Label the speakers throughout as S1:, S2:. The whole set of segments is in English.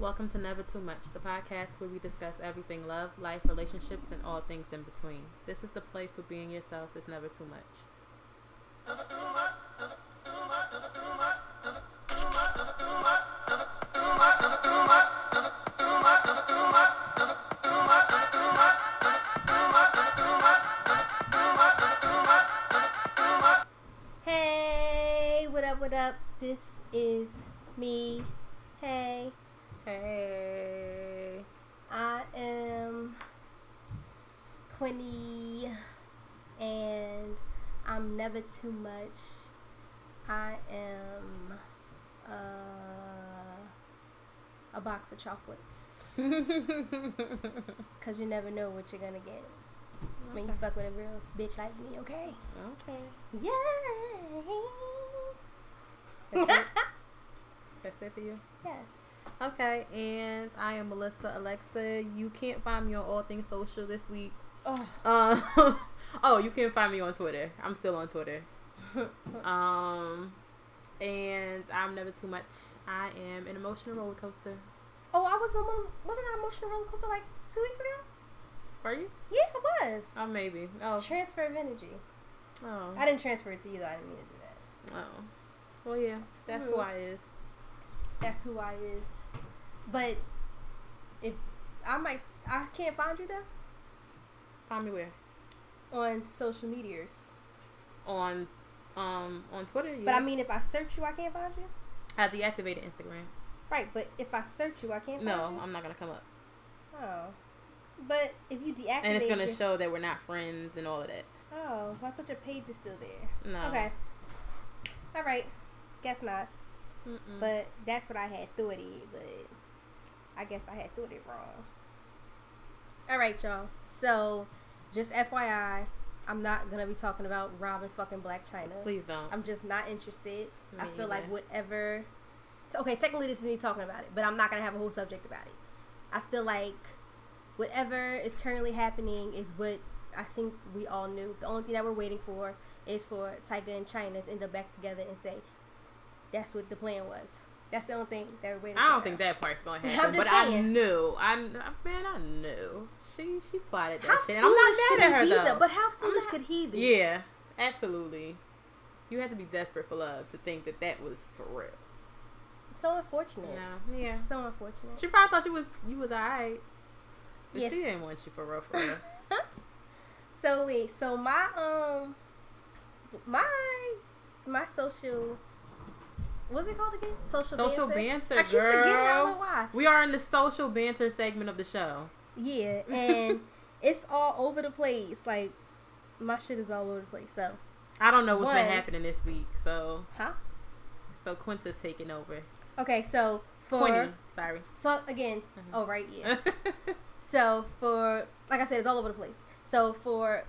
S1: Welcome to Never Too Much, the podcast where we discuss everything love, life, relationships, and all things in between. This is the place where being yourself is never too much.
S2: Hey, what up, what up? This is me. Hey. I am Quinny, and I'm never too much. I am uh, a box of chocolates. Because you never know what you're gonna get when you fuck with a real bitch like me, okay?
S1: Okay.
S2: Yay!
S1: That's it? That's it for you?
S2: yes.
S1: Okay, and I am Melissa Alexa. You can't find me on all things social this week.
S2: Oh.
S1: Oh, you can find me on Twitter. I'm still on Twitter. Um, and I'm never too much. I am an emotional roller coaster.
S2: Oh, I was on wasn't I emotional roller coaster like two weeks ago?
S1: Are you?
S2: Yeah, I was.
S1: Oh, maybe. Oh,
S2: Transfer of energy.
S1: oh,
S2: I didn't transfer it to you though. I didn't mean to do that.
S1: oh. Well, yeah, that's who
S2: Mhm.
S1: I is.
S2: That's who I is. But if I might, I can't find you though
S1: Find me where?
S2: on social medias.
S1: On, um, on Twitter.
S2: But I mean, if I search you, I can't find you.
S1: I deactivated Instagram.
S2: Right, but if I search you, I can't. Find
S1: No? I'm not gonna come up,
S2: Oh. But if you deactivate,
S1: and it's gonna
S2: your-
S1: show that we're not friends and all of that.
S2: Oh, I thought your page is still there.
S1: No.
S2: Okay. All right. Guess not.
S1: Mm-mm.
S2: But that's what I had thought it, but I guess I had thought it wrong. All right, y'all. So, just FYI, I'm not gonna be talking about Robin fucking Blac Chyna.
S1: please don't.
S2: I'm just not interested. I
S1: Me
S2: feel like whatever. t- Okay, technically this is me talking about it, but I'm not gonna have a whole subject about it. I feel like whatever is currently happening is what I think we all knew. The only thing that we're waiting for is for Tyga and Chyna to end up back together and say that's what the plan was. That's the only thing that we're.
S1: I don't think that part's gonna happen, but I knew. I man, I knew. She she plotted that
S2: How
S1: shit, and I'm not mad at her though.
S2: though? But how foolish
S1: not-
S2: could he be?
S1: Yeah, absolutely. You have to be desperate for love to think that that was for real.
S2: So unfortunate.
S1: No, yeah.
S2: So unfortunate.
S1: She probably thought she was you was alright, but
S2: Yes.
S1: she didn't want you for real, for real.
S2: So wait, so my um my my social what's it called again? Social, banter.
S1: Social
S2: banter.
S1: banter,
S2: I keep forgetting. I don't know why.
S1: we are in the social banter segment of the show.
S2: Yeah, and it's all over the place. Like my shit is all over the place. So,
S1: I don't know what's been happening this week, so
S2: huh?
S1: so Quinta's taking over.
S2: Okay, so for
S1: Quinny, sorry.
S2: so again,
S1: Mhm.
S2: oh right, yeah. So for like I said, it's all over the place. So for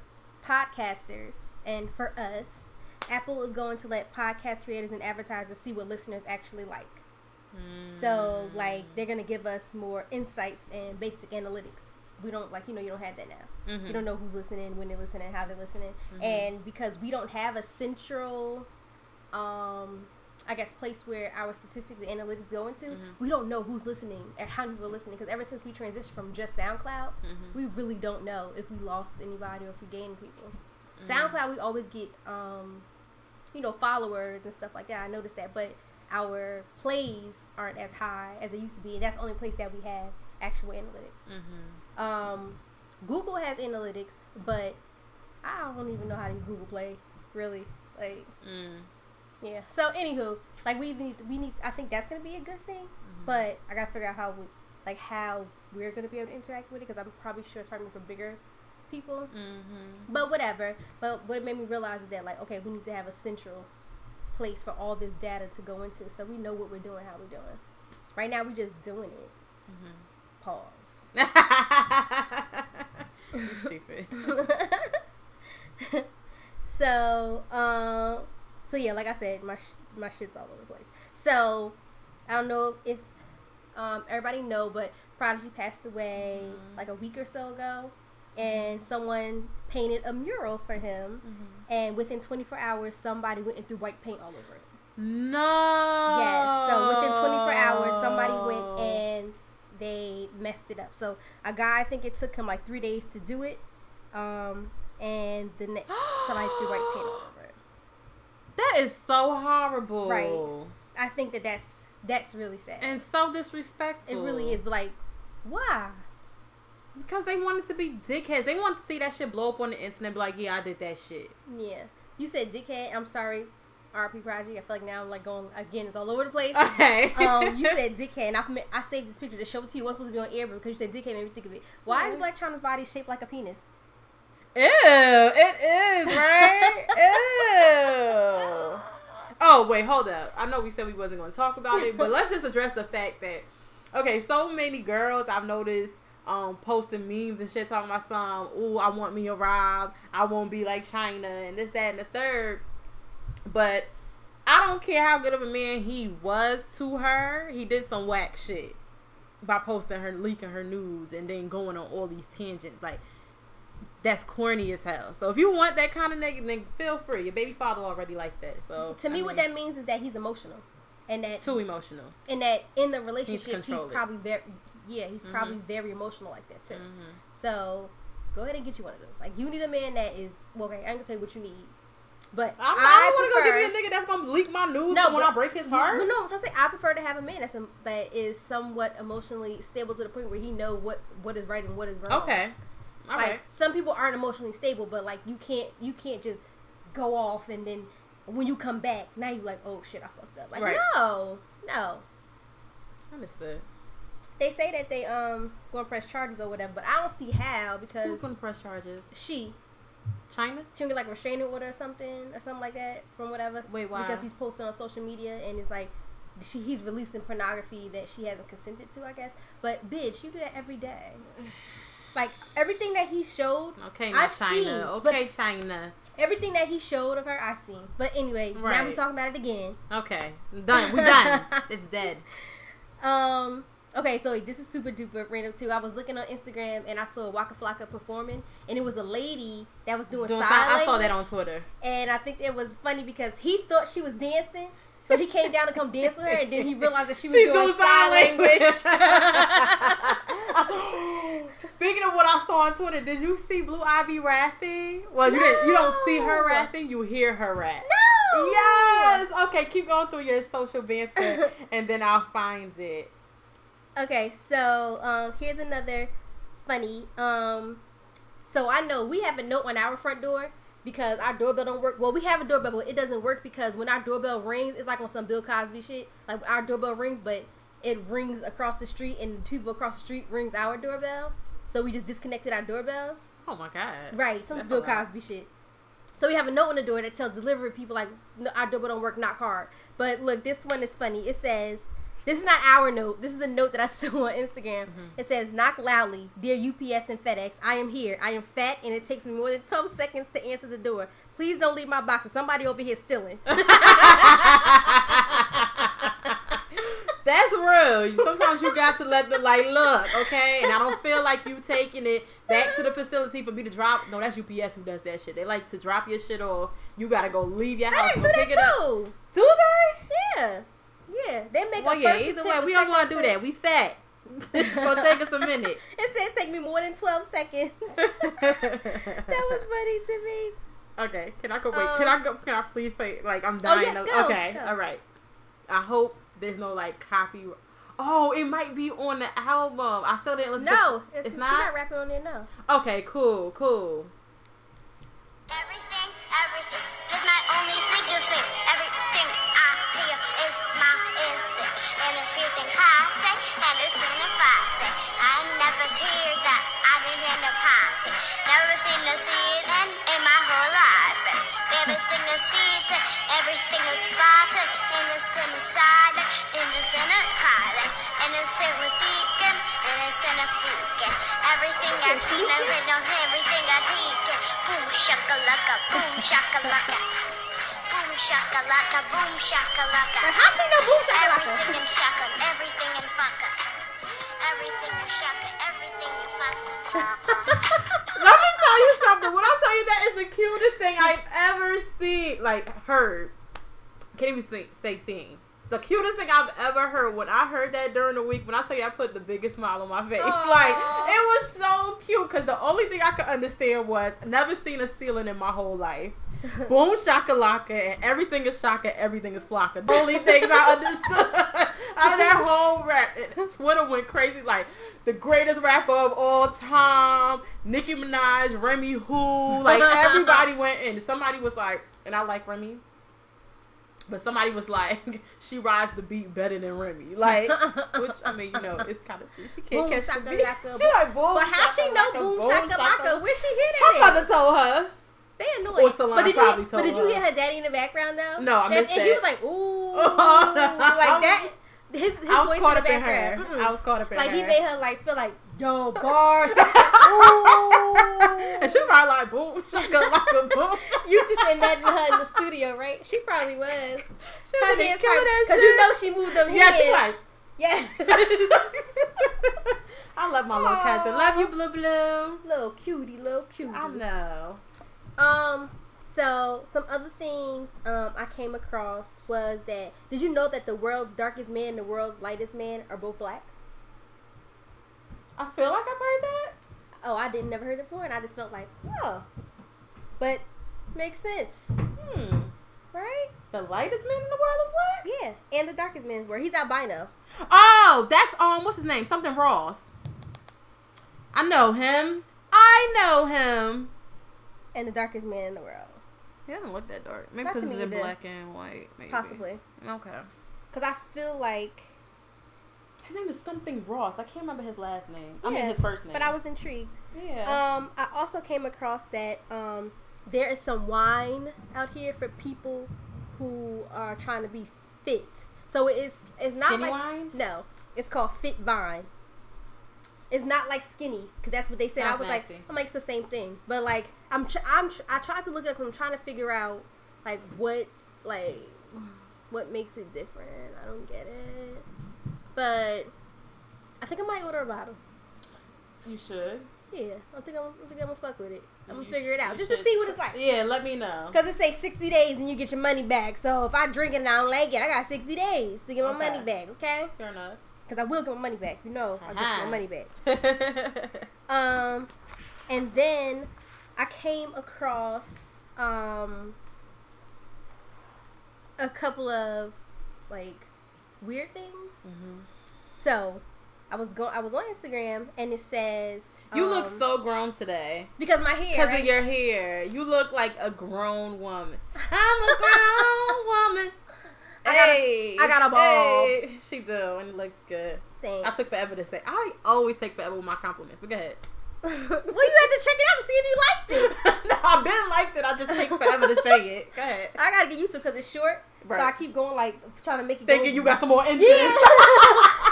S2: podcasters and for us, Apple is going to let podcast creators and advertisers see what listeners actually like. So like they're gonna give us more insights and basic analytics. We don't like you know you don't have that now.
S1: Mhm.
S2: You don't know who's listening, when they're listening, how they're listening,
S1: Mhm.
S2: and because we don't have a central, um, I guess place where our statistics and analytics go into,
S1: Mhm.
S2: we don't know who's listening or how many people are listening. Because ever since we transitioned from just SoundCloud,
S1: Mhm.
S2: we really don't know if we lost anybody or if we gained people.
S1: Mhm.
S2: SoundCloud, we always get, um, you know, followers and stuff like that. I noticed that, but our plays aren't as high as they used to be, and that's the only place that we have actual analytics.
S1: Mhm.
S2: Um, Google has analytics, but I don't even know how to use Google Play, really. Like,
S1: Mm.
S2: yeah. So, anywho, like we need, we need. I think that's gonna be a good thing,
S1: Mhm.
S2: but I gotta figure out how, we, like, how we're gonna be able to interact with it because I'm probably sure it's probably for bigger people.
S1: Mhm.
S2: But whatever. But what it made me realize is that like, okay, we need to have a central place for all this data to go into, so we know what we're doing, how we're doing. Right now, we're just doing it. Pause.
S1: you stupid.
S2: so, um, so yeah, like I said, my sh- my shit's all over the place. So, I don't know if um, everybody know, but Prodigy passed away
S1: Mhm.
S2: like a week or so ago, and someone painted a mural for him,
S1: Mhm.
S2: and within 24 hours, somebody went and threw white paint all over it.
S1: No.
S2: Yes. So within 24 hours, somebody went and they messed it up. So a guy, I think it took him like three days to do it, um, and the next somebody threw white paint all over it.
S1: That is so horrible.
S2: Right. I think that that's that's really sad.
S1: And so disrespectful.
S2: it really is, but like, why?
S1: Because they wanted to be dickheads. They wanted to see that shit blow up on the internet and be like, yeah, I did that shit.
S2: Yeah. You said dickhead. I'm sorry. RP Project. I feel like now I'm like going again. It's all over the place.
S1: Okay.
S2: um, you said dickhead, and I, I saved this picture to show it to you. It wasn't supposed to be on air, but because you said dickhead, made me think of it. Why is Blac Chyna's body shaped like a penis?
S1: Ew, it is, right? Ew. Oh, wait, hold up. I know we said we wasn't going to talk about it, but let's just address the fact that, okay, so many girls I've noticed um, posting memes and shit talking about some, ooh, I want me a Rob, I won't be like Chyna, and this, that, and the third. But I don't care how good of a man he was to her, he did some whack shit by posting her, leaking her news, and then going on all these tangents. Like, that's corny as hell. So if you want that kind of nigga, then feel free. Your baby father already like that. So
S2: To me,
S1: I
S2: what that means is that he's emotional, and that
S1: too emotional.
S2: and that in the relationship he's,
S1: it.
S2: probably very yeah he's probably very emotional like that too.
S1: Mm-hmm.
S2: So go ahead and get you one of those. Like you need a man that is well, okay. I'm gonna tell you what you need, but
S1: I'm not,
S2: I
S1: I want to go give me a nigga that's gonna leak my news
S2: No,
S1: no, when I break his heart.
S2: But no, I'm trying to say I prefer to have a man that's um, that is somewhat emotionally stable to the point where he know what what is right and what is wrong.
S1: Okay, all
S2: like
S1: right.
S2: some people aren't emotionally stable, but like you can't you can't just go off and then when you come back now you like oh shit I fucked up. Like
S1: Right.
S2: no, no.
S1: Understood.
S2: They say that they um gonna press charges or whatever, but I don't see how because
S1: Who's gonna press charges?
S2: she
S1: Chyna?
S2: she gonna get like restraining order or something or something like that from whatever.
S1: Wait, why?
S2: Because he's posting on social media and it's like she he's releasing pornography that she hasn't consented to, I guess. But bitch, you do that every day. Like everything that he showed,
S1: Okay,
S2: I've
S1: Chyna.
S2: seen,
S1: okay, Chyna.
S2: everything that he showed of her, I seen. But anyway, now we
S1: Right.
S2: talking about it again.
S1: Okay, done. We done. it's dead.
S2: Um. Okay, so this is super duper random too. I was looking on Instagram and I saw Waka Flocka performing, and it was a lady that was doing,
S1: Doing
S2: sign
S1: sign- I saw that on Twitter.
S2: and I think it was funny because he thought she was dancing, so he came down to come dance with her, and then he realized that she was
S1: She's
S2: doing, sign language.
S1: Speaking of what I saw on Twitter, did you see Blue Ivy rapping? Well, you didn't. You don't see her rapping. You hear her rap.
S2: no.
S1: Yes. Okay, keep going through your social banter, and then I'll find it.
S2: Okay, so um, here's another funny. Um, so I know we have a note on our front door because our doorbell don't work. Well, we have a doorbell, but it doesn't work because when our doorbell rings, it's like on some Bill Cosby shit. Like our doorbell rings, but it rings across the street, and the people across the street rings our doorbell. So we just disconnected our doorbells.
S1: Oh my god.
S2: Right, some
S1: That's
S2: Bill. Cosby shit. So we have a note on the door that tells delivery people like our doorbell don't work, knock hard. But look, this one is funny. It says this is not our note. This is a note that I saw on Instagram.
S1: Mm-hmm.
S2: It says knock loudly, dear UPS and FedEx. I am here. I am fat, and it takes me more than twelve seconds to answer the door. Please don't leave my box. Or somebody over here stealing.
S1: That's real. Sometimes you got to let the like look, okay? And I don't feel like you taking it back to the facility for me to drop. No, that's UPS who does that shit. They like to drop your shit off. You gotta go leave your house
S2: FedEx do that
S1: pick it up.
S2: too.
S1: Do they?
S2: Yeah, yeah. They make
S1: Well,
S2: a
S1: yeah.
S2: first
S1: Either
S2: attempt,
S1: way, we don't want to do that. We fat. it's gonna take us a minute.
S2: It said take me more than twelve seconds. that was funny to me.
S1: Okay, can I go? Wait, can I um, go? Can I please play? Like I'm
S2: Oh,
S1: dying.
S2: yes,
S1: of-
S2: go,
S1: okay,
S2: go.
S1: all right. I hope there's no like copy. Oh, it might be on the album. I still didn't listen.
S2: No,
S1: to,
S2: it's,
S1: it's
S2: she's
S1: not.
S2: not rapping on there. No.
S1: Okay, cool, cool.
S3: Everything, everything is my only thing. Everything I hear is my instinct. And if you think I say, and it's in if I say, I never hear that. I didn't hear the posse. Never seen seed and in my whole life. Everything is seed, everything is rotten. And it's in the side, and it's in a collar. And it's in a seeking, a freaking. Everything I see, everything, everything I take. Boom shakalaka, boom shakalaka. Boom shakalaka, boom shakalaka.
S2: Like, how she know boom shakalaka?
S3: Everything in shaka, everything in fucka. Everything in shaka, everything in fucka.
S1: Let me tell you something. When I tell you that is the cutest thing I've ever seen, like heard. Can't even say, say seen. The cutest thing I've ever heard. When I heard that during the week, when I you I put the biggest smile on my face,
S2: Aw.
S1: like it was so cute. Because the only thing I could understand was never seen a ceiling in my whole life. Boom shakalaka and everything is shaka, everything is flocka. The only things I understood out of that whole rap. Twitter went crazy like the greatest rapper of all time, Nicki Minaj, Remy Who, like everybody went in. Somebody was like, and I like Remy. But somebody was like, she rides the beat better than Remy. Like, which, I mean, you know, it's kind of true. She can't
S2: Boom,
S1: catch
S2: shaka,
S1: the beat.
S2: laka,
S1: She like, boom,
S2: But how she know
S1: shaka,
S2: boom shaka laka? Where she hear
S1: Her
S2: that?
S1: mother told her.
S2: They annoying.
S1: Or Solange
S2: but did you
S1: probably
S2: but did you hear her daddy in the background though?
S1: No, I missed
S2: And he was like, ooh, like that. His, his
S1: I was
S2: voice
S1: caught
S2: in
S1: up
S2: the
S1: in her.
S2: Mm-mm.
S1: I was caught up in
S2: like
S1: her.
S2: he made her like feel like yo bars. ooh.
S1: and she probably like, boom, shaka, laka, boom. shaka.
S2: You just imagine her in the studio, right? She probably was.
S1: She
S2: Her hands because you know she moved them
S1: Yeah,
S2: hands.
S1: she like.
S2: yeah.
S1: I love my little cousin. Love you, blue blue.
S2: little cutie, little cutie.
S1: I know.
S2: Um. So some other things um I came across was that did you know that the world's darkest man and the world's lightest man are both black?
S1: I feel like I've heard that.
S2: Oh, I didn't never heard it before, and I just felt like, oh, but makes sense,
S1: Hmm.
S2: right?
S1: The lightest man in the world is black.
S2: Yeah, and the darkest man's where he's albino.
S1: Oh, that's um, what's his name? Something Ross. I know him. I know him.
S2: and the darkest man in the world,
S1: He doesn't look that dark. Maybe because he's in black and white. Maybe.
S2: possibly.
S1: Okay.
S2: Because I feel like,
S1: His name is something Ross. I can't remember his last name. I mean his first name.
S2: but I was intrigued.
S1: Yeah.
S2: Um, I also came across that um, there is some wine out here for people who are trying to be fit. So it's it's not
S1: Skinny
S2: like
S1: wine?
S2: no, it's called Fit Vine. It's not like skinny because that's what they said. I was
S1: nasty.
S2: like, I'm like it's the same thing, but like I'm tr- I'm tr- I tried to look it up. I'm trying to figure out like what like what makes it different. I don't get it, but I think I might order a bottle.
S1: you should.
S2: Yeah, I think I'm, I think I'm gonna fuck with it. I'm gonna
S1: You
S2: figure it out just to see what it's like.
S1: Yeah, let me know.
S2: Cause it says 60 days and you get your money back. So if I drink it and I don't like it, I got 60 days to get my
S1: Okay.
S2: money back. Okay?
S1: Fair enough.
S2: Cause I will get my money back. You know, I get my money back. Um, and then I came across um a couple of like weird things.
S1: Mhm.
S2: So I was going. I was on Instagram and it says
S1: You look
S2: um,
S1: so grown today.
S2: because my hair.
S1: Because
S2: right?
S1: of your hair. You look like a grown woman. I'm a grown woman.
S2: I got a-
S1: hey,
S2: I got a ball.
S1: Hey. She do, and it looks good.
S2: Thanks.
S1: I took forever to say. I always take forever with my compliments. But go ahead.
S2: Well, you had to check it out to see if you liked it.
S1: no, I've been liked it. I just take forever to say it. Go ahead.
S2: I gotta get used to it because it's short. So I keep going like trying to make it.
S1: Thinking
S2: go.
S1: you got some more inches.
S2: Yeah.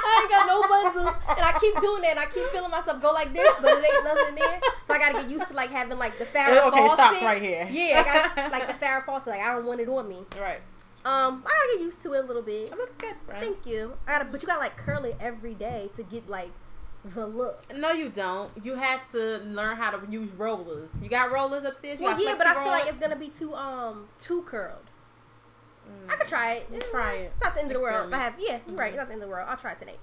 S2: I ain't got no bundles, and I keep doing that, and I keep feeling myself go like this, but it ain't nothing there. So I gotta get used to like having like the Farrah
S1: Okay,
S2: Fawcett.
S1: stops right here.
S2: Yeah, I got like the Farrah Fawcett. Like I don't want it on me.
S1: right.
S2: Um, I gotta get used to it a little bit.
S1: It looks good, right?
S2: Thank you. I gotta, but you gotta like curl it every day to get like the look.
S1: No, you don't. You have to learn how to use rollers. You got rollers upstairs. You
S2: Well, yeah, but I
S1: flexi
S2: feel like it's gonna be too um too curled.
S1: Mm.
S2: I could try it.
S1: You try it.
S2: It's not the end of the world. I have yeah, you're right. It's not the end of the world. I'll try it today.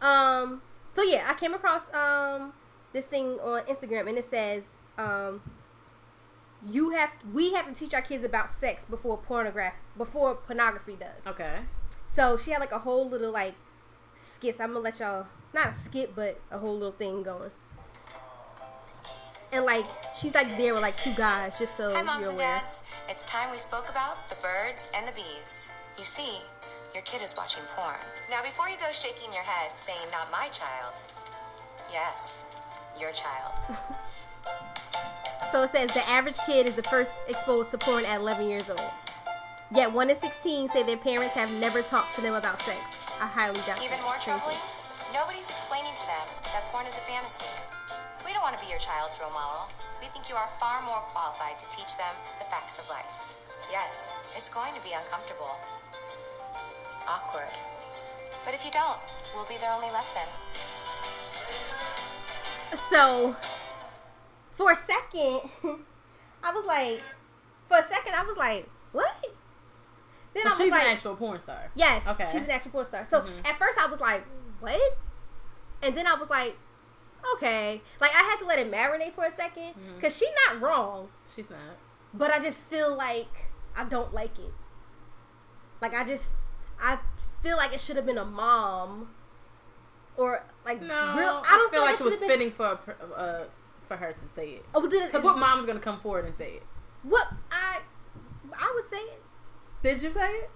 S2: Um. So yeah, I came across um this thing on Instagram and it says um you have we have to teach our kids about sex before pornograph before pornography does.
S1: Okay.
S2: So she had like a whole little like skits. I'm gonna let y'all not a skit, but a whole little thing going. And like she's like there with like two guys, just so
S4: Hi, moms and dads. It's time we spoke about the birds and the bees. You see, your kid is watching porn. Now, before you go shaking your head saying, not my child, yes, your child.
S2: So it says the average kid is the first exposed to porn at 11 years old. Yet one in 16 say their parents have never talked to them about sex. I highly doubt
S4: Even more
S2: crazy.
S4: troubling, nobody's explaining to them that porn is a fantasy. We don't want to be your child's role model. We think you are far more qualified to teach them the facts of life. Yes, it's going to be uncomfortable, awkward. But if you don't, we'll be their only lesson.
S2: So, for a second, I was like, for a second, I was like, what? Then
S1: So
S2: I was
S1: she's
S2: like,
S1: an actual porn star.
S2: Yes,
S1: Okay.
S2: she's an actual porn star. So
S1: Mhm.
S2: at first I was like, what? And then I was like, okay. Like I had to let it marinate for a second because she's not wrong,
S1: She's not.
S2: but I just feel like I don't like it. Like I just, I feel like it should have been a mom, or like
S1: No,
S2: real. I don't
S1: feel like it was
S2: been.
S1: fitting for a uh, for her to say it.
S2: Oh, it?
S1: Because what mom's gonna come forward and say it?
S2: What I, I would say it,
S1: Did you say it?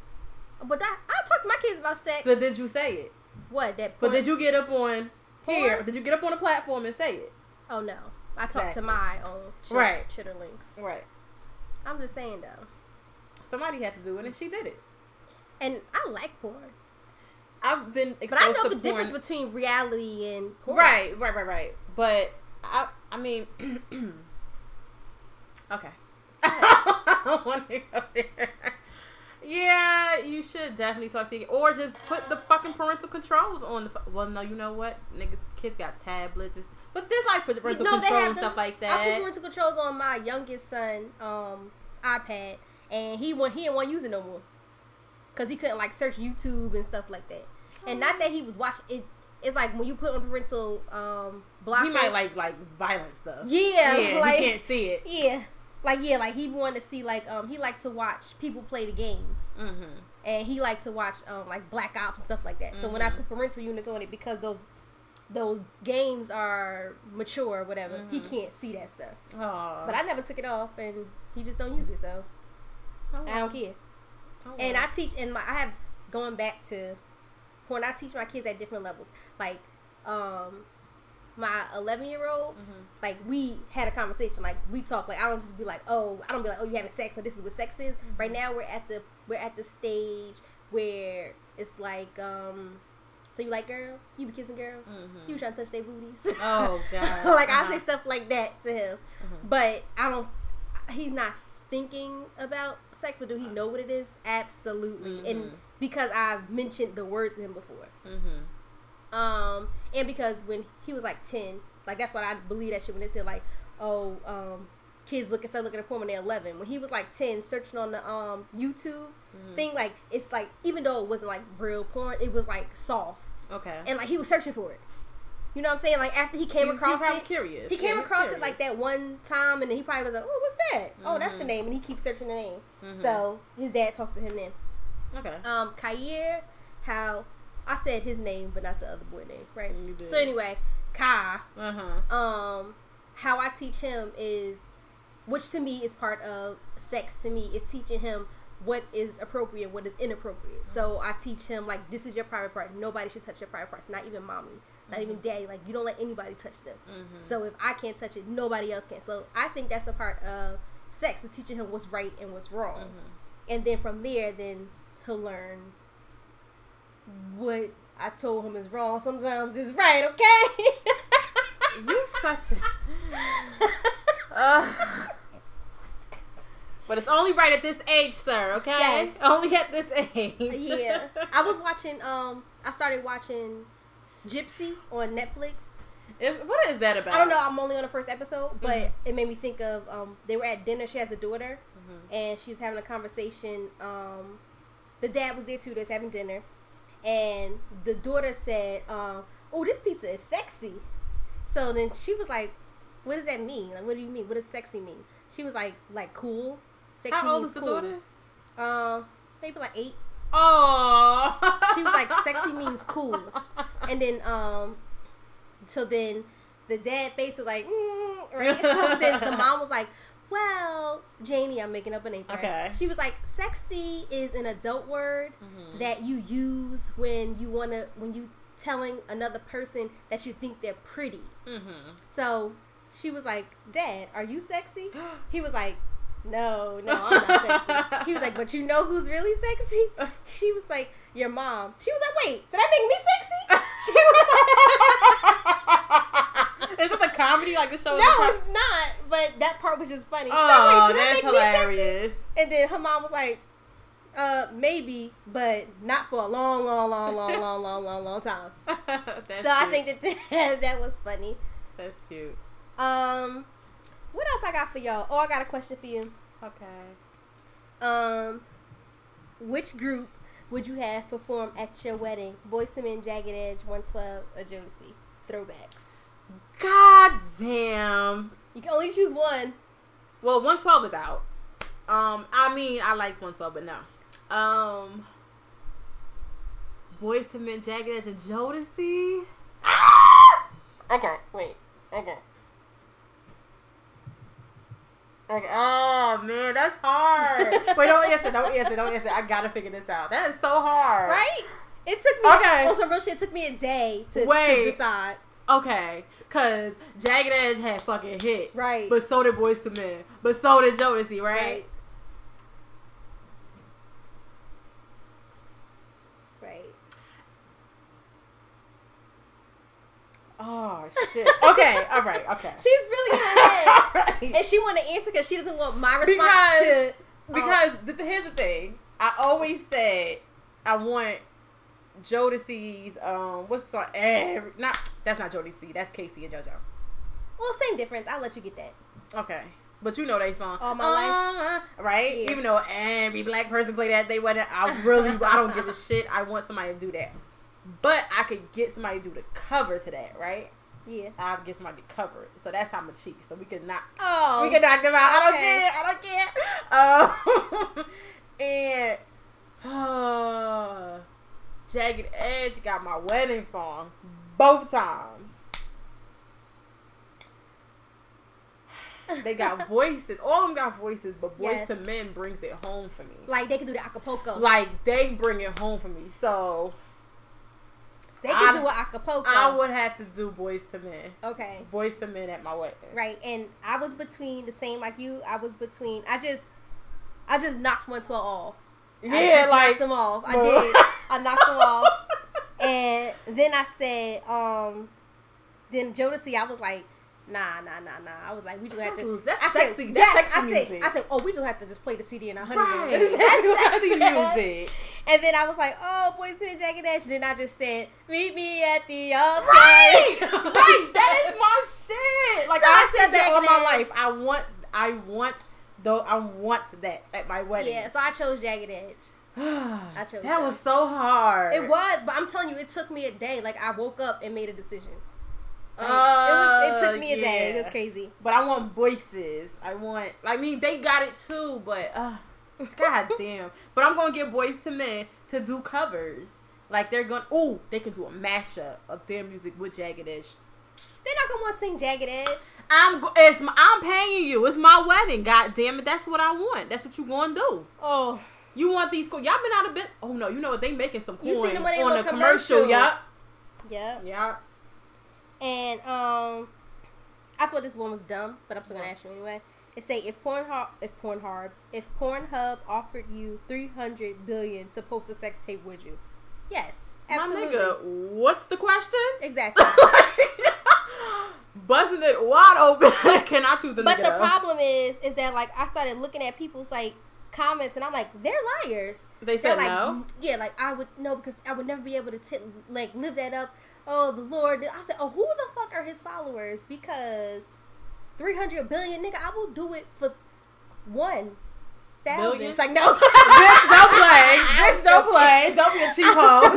S2: but I, I talk to my kids about sex.
S1: But did you say it?
S2: what that?
S1: But did you get up on here? Did you get up on a platform and say it?
S2: Oh no, I talked
S1: Exactly.
S2: to my own
S1: Right.
S2: chitterlings.
S1: Right.
S2: I'm just saying though.
S1: Somebody had to do it, and she did it.
S2: And I like porn.
S1: I've been porn.
S2: But I know the
S1: porn.
S2: difference between reality and porn.
S1: Right, right, right, right. But I, I mean, okay. I don't want to go there. Yeah, you should definitely talk to or just put the fucking parental controls on the. fu- Well, no, you know what, nigga, kids got tablets, and, but there's like parental
S2: No, they
S1: control and stuff like that.
S2: I put parental controls on my youngest son um, iPad, and he went he didn't want to use it no more because he couldn't like search YouTube and stuff like that. And not that he was watching it. It's like when you put on parental um, blockers.
S1: He might like like violent stuff.
S2: Yeah,
S1: yeah,
S2: like
S1: he can't see it.
S2: yeah, like yeah, like he wanted to see like um he liked to watch people play the games.
S1: Mm-hmm.
S2: and he liked to watch um, like Black Ops stuff like that. So when I
S1: Mhm.
S2: put parental units on it, because those those games are mature or whatever, he
S1: Mhm.
S2: can't see that stuff.
S1: Oh,
S2: But I never took it off, and he just don't use it, so I don't care. And I teach, and my I have going back to when I teach my kids at different levels, like um my 11 year old
S1: Mhm.
S2: like we had a conversation like we talk like i don't just be like oh i don't be like oh you having sex or this is what sex is
S1: Mm-hmm.
S2: right now we're at the we're at the stage where it's like um so you like girls you be kissing girls
S1: Mhm.
S2: you be trying to touch their booties
S1: Oh god.
S2: like i
S1: Uh-huh.
S2: say stuff like that to him
S1: Mhm.
S2: but i don't he's not thinking about sex but do he know what it is absolutely and
S1: Mhm.
S2: because i've mentioned the word to him before
S1: Mhm.
S2: Um, and because when he was like ten, like that's why I believe that shit when they said like, oh, um, kids look start looking at porn when they're eleven. When he was like ten, searching on the um YouTube
S1: Mm-hmm.
S2: thing, like it's like even though it wasn't like real porn, it was like soft,
S1: Okay.
S2: and like he was searching for it. You know what I'm saying? Like after he came
S1: He's-
S2: across
S1: he's
S2: it,
S1: curious.
S2: he came
S1: Yeah,
S2: across it like that one time, and then he probably was like, oh, what's that? Oh, that's the
S1: Mhm.
S2: name, and he keeps searching the name.
S1: Mhm.
S2: So his dad talked to him then.
S1: Okay.
S2: Um, Kair, how I said his name, but not the other boy name, right? So anyway, Kai,
S1: Uh huh.
S2: um, how I teach him is, which to me is part of sex. To me, is teaching him what is appropriate, what is inappropriate. So I teach him like this is your private part. Nobody should touch your private parts. Not even mommy, not even daddy. Like you don't let anybody touch them.
S1: Mhm.
S2: So if I can't touch it, nobody else can. So I think that's a part of sex is teaching him what's right and what's wrong,
S1: Mhm.
S2: and then from there, then he'll learn what I told him is wrong. Sometimes is right. Okay.
S1: You such a. Uh, but it's only right at this age, sir. Okay.
S2: Yes.
S1: Only at this age.
S2: yeah. I was watching. Um, I started watching Gypsy on Netflix.
S1: What is that about?
S2: I don't know. I'm only on the first episode, but
S1: Mhm.
S2: it made me think of. Um, they were at dinner. She has a daughter,
S1: Mhm.
S2: and she was having a conversation. Um, the dad was there too. They was having dinner, and the daughter said, um, "Oh, this pizza is sexy." So then she was like, "What does that mean? Like, what do you mean? What does sexy mean?" She was like, "Like cool." Sexy
S1: How old
S2: means
S1: is the
S2: cool.
S1: daughter?
S2: Um, maybe like eight.
S1: Oh.
S2: She was like, "Sexy means cool," and then um, so then the dad face was like, mm, right. So then the mom was like, "Well, Janie, I'm making up a name for her.
S1: Okay.
S2: She was like, "Sexy is an adult word
S1: Mhm.
S2: that you use when you wanna when you telling another person that you think they're pretty."
S1: Mhm.
S2: So she was like, "Dad, are you sexy?" He was like, "No, no, I'm not sexy." He was like, "But you know who's really sexy?" She was like, "Your mom." She was like, "Wait, so that make me sexy?" She was
S1: this a comedy like the show?
S2: "No,
S1: co-
S2: it's not." But that part was just funny. Was
S1: Oh,
S2: like, "Wait, so that
S1: that's
S2: make me sexy?"
S1: hilarious.
S2: And then her mom was like, "Uh, maybe, but not for a long, long, long, long, long, long, long, long time." so I think that that was funny.
S1: that's cute.
S2: Um, what else I got for y'all? Oh, I got a question for you.
S1: Okay.
S2: Um, which group would you have perform at your wedding? Boyz II Men, Jagged Edge, 112, or Jodeci? Throwbacks.
S1: God damn.
S2: You can only choose one.
S1: Well, 112 is out. Um, I mean, I liked 112, but no. Um, Boyz II Men, Jagged Edge, and Jodeci. Okay, wait. Okay. Okay. Oh man, that's hard. Wait, don't answer. Don't answer. Don't answer. I gotta figure this out. That is so hard.
S2: Right? It took me.
S1: Okay.
S2: On some real shit, it took me a day to,
S1: Wait.
S2: to decide.
S1: Okay, cause Jagged Edge had fucking hit.
S2: Right.
S1: But so did Boyz II Men. But so did Jodeci, right?
S2: Right. Right.
S1: Oh shit. Okay. All right. Okay.
S2: She's really in her head.
S1: All right.
S2: And she want to answer because she doesn't want my response
S1: Because-
S2: to. Oh.
S1: Because th- here's the thing. I always said I want Jodeci's um what's the song? Every, not that's not Jodeci. That's K-Ci and JoJo.
S2: Well, same difference. I'll let you get that.
S1: Okay. But you know they song.
S2: All My Life.
S1: Uh, right?
S2: Yeah.
S1: Even though every black person play that, they wasn't. I really, I don't give a shit. I want somebody to do that. But I could get somebody to do the cover to that, right?
S2: Yeah.
S1: I'll get somebody to cover it. So that's how I'm a cheat. So we could knock
S2: Oh.
S1: we can knock them out.
S2: okay.
S1: I don't care. I don't care. Um, and uh, Jagged Edge got my wedding song both times. They got voices. All of them got voices, but Boys
S2: Yes.
S1: to Men brings it home for me.
S2: Like they can do the Acapulco.
S1: Like they bring it home for me. So
S2: they can
S1: I-
S2: do an Acapulco.
S1: I would have to do Boyz II Men.
S2: Okay.
S1: Boyz II Men at my wedding.
S2: Right. And I was between the same like you. I was between. I just. I just knocked 112 off. I
S1: Yeah,
S2: just
S1: like
S2: knocked them off. I did. I knocked them off. And then I said, um, then Jodeci, I was like, nah, nah, nah, nah. I was like, we just have to.
S1: That's
S2: I said,
S1: sexy. That's
S2: yes,
S1: sexy
S2: I said. I said, oh, we just have to just play the CD in our honeymoon.
S1: Right. That's sexy music.
S2: And then I was like, oh, Boyz II Men, Jagged Edge. And then I just said, meet me at the altar.
S1: Right, right. That is my shit. Like
S2: So
S1: I
S2: I
S1: said
S2: said
S1: that all my life. I want, I want, though. I want that at my wedding.
S2: Yeah, so I chose Jagged Edge.
S1: I
S2: chose
S1: that
S2: that.
S1: was so hard.
S2: It was, but I'm telling you, it took me a day. Like I woke up and made a decision. Like,
S1: Uh,
S2: it was. It took me a day. It was crazy.
S1: But I want voices. I want. I mean, they got it too, but uh, god damn. But I'm gonna get Boyz II Men to do covers. Like they're gonna. Ooh, they can do a mashup of their music with Jagged Edge.
S2: They're not gonna want to sing Jagged Edge.
S1: I'm. It's. My, I'm paying you. It's my wedding. God damn it. That's what I want. That's what you gonna do.
S2: Oh,
S1: You want these coins? Y'all been out of bit. Oh no, you know what? They making some coins
S2: You seen them on their
S1: on the
S2: little
S1: commercial.
S2: commercial.
S1: Yup.
S2: yeah.
S1: Yeah.
S2: And um, I thought this one was dumb, but I'm still gonna ask you anyway. It say if Pornhub, if Pornhub, if Pornhub offered you 300 billion to post a sex tape, would you? Yes, absolutely.
S1: My nigga, what's the question?
S2: Exactly.
S1: Busting it wide open. Can I choose the
S2: But the problem is, is that like I started looking at people's like comments, and I'm like, they're liars.
S1: They
S2: They're
S1: said
S2: like,
S1: no.
S2: yeah, like I would no because I would never be able to t- like live that up. Oh, the Lord. I said, oh, who the fuck are his followers? Because three hundred billion, nigga, I will do it for one thousand. It's like no,
S1: Bitch, don't play. Bitch, don't play. Don't be a cheap hoe.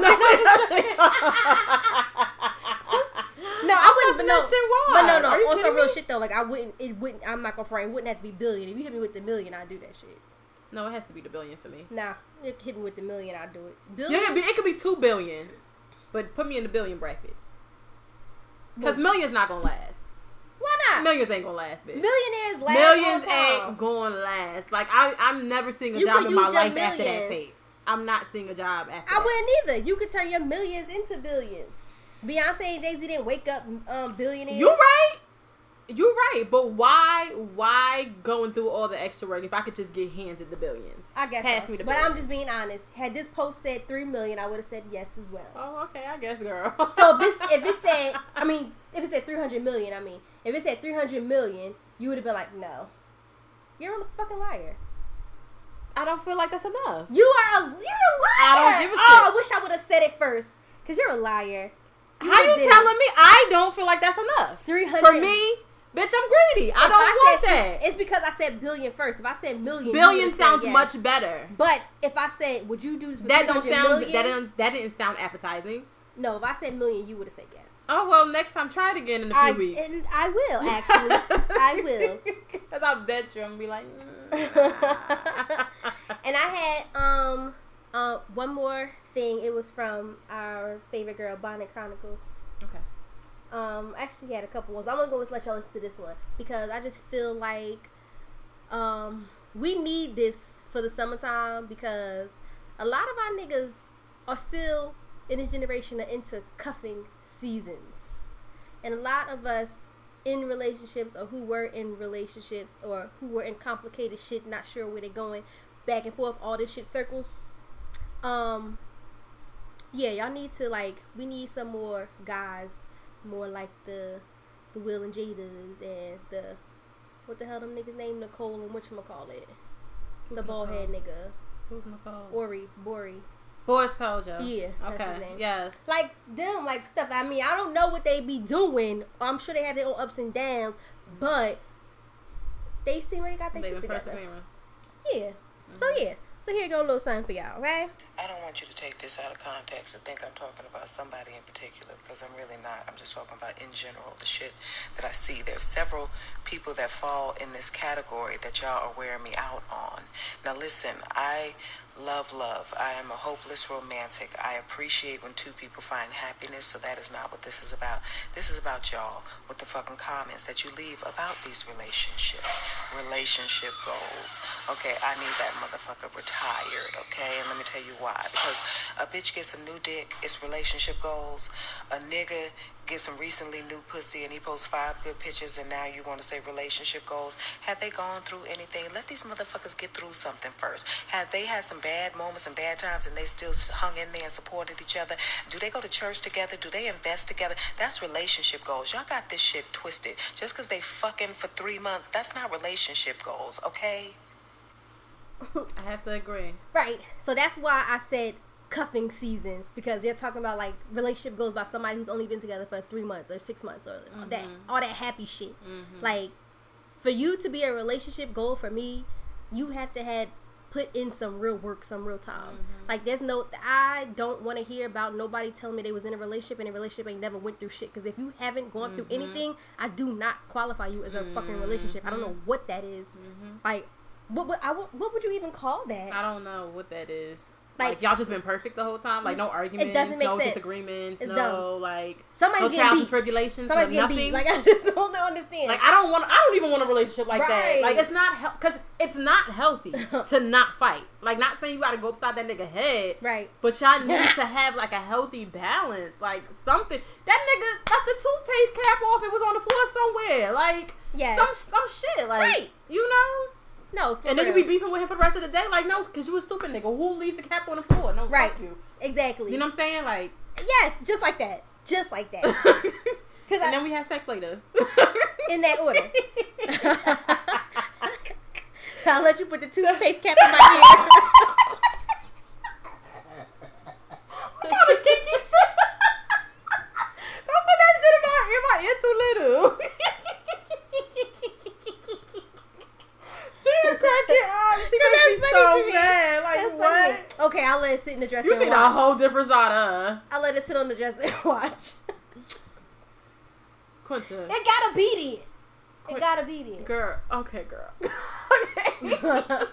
S2: No, I wouldn't. But no,
S1: that shit
S2: but no,
S1: wide.
S2: no.
S1: Are you
S2: On some real
S1: me?
S2: shit though, like I wouldn't. It wouldn't. I'm not gonna frame. It wouldn't have to be billion. If you hit me with the million, I'd do that shit.
S1: No, it has to be the billion for me.
S2: Nah, you hit me with the million, I'd do it.
S1: You
S2: Billion.
S1: can be, it could be two billion, but put me in the billion bracket. Because
S2: Well-
S1: millions not gonna last.
S2: Why not?
S1: Millions ain't gonna last, bitch.
S2: Millionaires last
S1: millions
S2: all time.
S1: ain't gonna last. Like I, I'm never seeing a
S2: You
S1: job in my
S2: use your
S1: life after that
S2: millions.
S1: tape. I'm not seeing a job after.
S2: I
S1: that.
S2: wouldn't either. You could turn your millions into billions. Beyonce and Jay Z didn't wake up um, billionaires.
S1: You right. You're right, but why why go and do all the extra work if I could just get hands at the billions?
S2: I guess.
S1: Pass
S2: so.
S1: me the
S2: but I'm just being honest. Had this post said three million, I would have said yes as well.
S1: Oh, okay, I guess, girl.
S2: So if this, if it said, I mean, if it said three hundred million, I mean, if it said three hundred million, you would have been like, no, you're a fucking liar.
S1: I don't feel like that's enough.
S2: You are a, you're a liar.
S1: I don't give a shit. Oh.
S2: I wish I would have said it first, cause you're a liar.
S1: How
S2: are you
S1: telling me? I don't feel like that's enough.
S2: 300
S1: for me. Bitch, I'm greedy. I
S2: If
S1: don't want
S2: said,
S1: that.
S2: It's because I said billion first. If I said million,
S1: Billion sounds
S2: yes.
S1: much better.
S2: But if I said, would you do this for
S1: That don't sound
S2: million?
S1: that didn't that didn't sound appetizing.
S2: No, if I said million, you would have said yes.
S1: Oh well, next time try it again in a few
S2: I,
S1: weeks.
S2: and I will actually. I will.
S1: Cause I bet you I'm gonna be like. mm.
S2: And I had um uh one more thing. It was from our favorite girl, Bonnet Chronicles.
S1: okay.
S2: Um, actually had a couple ones. I'm gonna go with let y'all listen to this one because I just feel like um we need this for the summertime because a lot of our niggas are still in this generation are into cuffing seasons, and a lot of us in relationships or who were in relationships or who were in complicated shit, not sure where they're going, back and forth, all this shit circles. Um, yeah, y'all need to like we need some more guys, more like the the Will and Jada's and the what the hell them niggas name Nicole and whatchamacallit. it
S1: Who's
S2: The bald head nigga.
S1: Who's Nicole?
S2: Ori, Bori.
S1: Boris Kodjoe.
S2: Yeah, that's
S1: Okay.
S2: his name.
S1: Yes.
S2: Like them, like stuff. I mean, I don't know what they be doing. I'm sure they have their own ups and downs, but they seem like they got their shit together. Yeah. So yeah. So here go a little something for y'all, okay?
S5: I don't want you to take this out of context and think I'm talking about somebody in particular because I'm really not. I'm just talking about in general the shit that I see. There's several people that fall in this category that y'all are wearing me out on. Now listen, I love love. I am a hopeless romantic. I appreciate when two people find happiness, so that is not what this is about. This is about y'all with the fucking comments that you leave about these relationships, relationship goals. Okay, I need that motherfucker retired, okay? And let me tell you why. Because a bitch gets a new dick, it's relationship goals. A nigga gets some recently new pussy and he posts five good pictures and now you want to say relationship goals. Have they gone through anything? Let these motherfuckers get through something first. Have they had some bad moments and bad times and they still hung in there and supported each other? Do they go to church together? Do they invest together? That's relationship goals. Y'all got this shit twisted. Just because they fucking for three months, that's not relationship goals, okay?
S1: I have to agree.
S2: Right. So that's why I said cuffing seasons because they're talking about like relationship goals by somebody who's only been together for three months or six months or that mm-hmm. all that happy shit. Mm-hmm. Like for you to be a relationship goal for me, you have to had put in some real work, some real time. Mm-hmm. Like there's no, I don't want to hear about nobody telling me they was in a relationship and a relationship ain't never went through shit. Because if you haven't gone through anything, I do not qualify you as a fucking relationship. I don't know what that is. Like. What, what, I, what would you even call that?
S1: I don't know what that is.
S2: Like-
S1: Like, y'all just been perfect the whole time. Like no arguments,
S2: doesn't make
S1: no
S2: sense.
S1: disagreements,
S2: It's
S1: no like
S2: Somebody's
S1: no
S2: getting
S1: trials
S2: beat.
S1: and tribulations,
S2: Somebody's
S1: no
S2: getting beat.
S1: nothing.
S2: Like I just don't understand.
S1: Like I don't want. I don't even want a relationship like
S2: Right.
S1: that. Like it's not because it's not healthy to not fight. Like not saying you got to go upside that nigga head.
S2: right.
S1: But y'all need to have like a healthy balance, like something. That nigga left the toothpaste cap off. It was on the floor somewhere. Like
S2: yeah,
S1: some some shit. Like
S2: Right.
S1: you know.
S2: No, for
S1: And then you
S2: real.
S1: be beefing with him for the rest of the day. Like no, because you a stupid nigga. Who leaves the cap on the floor? No,
S2: Right.
S1: fuck you.
S2: exactly.
S1: You know what I'm saying? Like.
S2: yes, just like that, just like that.
S1: and
S2: I-
S1: then we have sex later.
S2: In that order. I'll let you put the toothpaste cap in my ear.
S1: What kind of kinky shit? Don't put that shit in my in my ear too little. she is cracking up. She makes me so
S2: me.
S1: mad. Like
S2: That's
S1: what?
S2: funny. Okay, I'll let it sit in the dresser
S1: You
S2: watch.
S1: a whole different side of her.
S2: I'll let it sit on the dresser and watch.
S1: Quinta.
S2: It gotta beat it. It gotta beat it.
S1: Girl. Okay, girl. okay.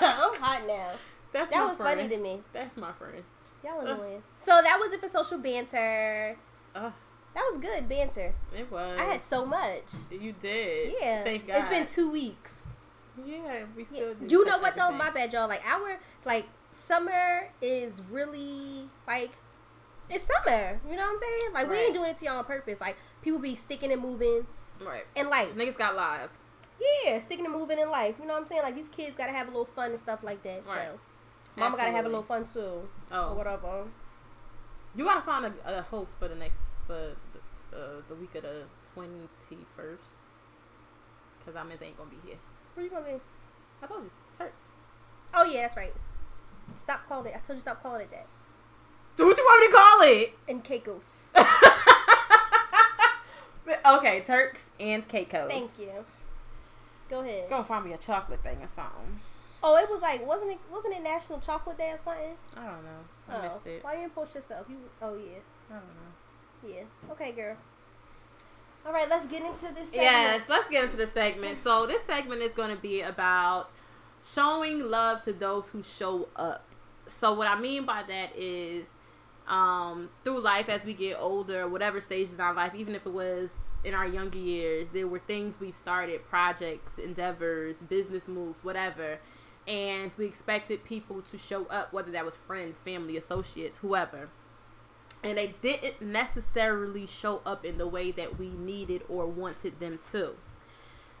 S2: I'm hot now.
S1: That's
S2: That was
S1: friend.
S2: funny to me.
S1: That's my friend.
S2: Y'all
S1: Uh.
S2: So that was it for social banter.
S1: Uh,
S2: That was good banter.
S1: it was.
S2: I had so much.
S1: You did.
S2: Yeah.
S1: Thank God.
S2: It's been two weeks.
S1: Yeah, we
S2: Yeah.
S1: still. did
S2: You know what though? My bad, y'all. Like our like summer is really like it's summer. You know what I'm saying? Like we ain't doing it to y'all on purpose. Like people be sticking and moving
S1: Right.
S2: in life.
S1: Niggas got lives.
S2: Yeah, sticking and moving in life. You know what I'm saying? Like these kids gotta have a little fun and stuff like that.
S1: Right.
S2: So mama gotta have a little fun too.
S1: Oh.
S2: Or whatever.
S1: You gotta find a, a host for the next for the, uh, the week of the twenty first. Cause I miss ain't gonna be here.
S2: Where you gonna be?
S1: I told you, Turks.
S2: Oh yeah, that's right. Stop calling it. I told you stop calling it that.
S1: So what you want me to call it?
S2: And Caicos.
S1: But, okay, Turks and Caicos.
S2: Thank you. Go ahead.
S1: Gonna find me a chocolate thing or something.
S2: Oh, it was like wasn't it wasn't it National Chocolate Day or something?
S1: I don't know. I
S2: oh,
S1: missed it.
S2: why you didn't post yourself? You oh yeah,
S1: I don't know.
S2: Yeah. Okay, girl. All right, let's get into this. Segment.
S1: Yes, let's get into the segment. So this segment is going to be about showing love to those who show up. So what I mean by that is um, through life as we get older, whatever stages in our life, even if it was in our younger years, there were things we've started, projects, endeavors, business moves, whatever, and we expected people to show up, whether that was friends, family, associates, whoever and they didn't necessarily show up in the way that we needed or wanted them to.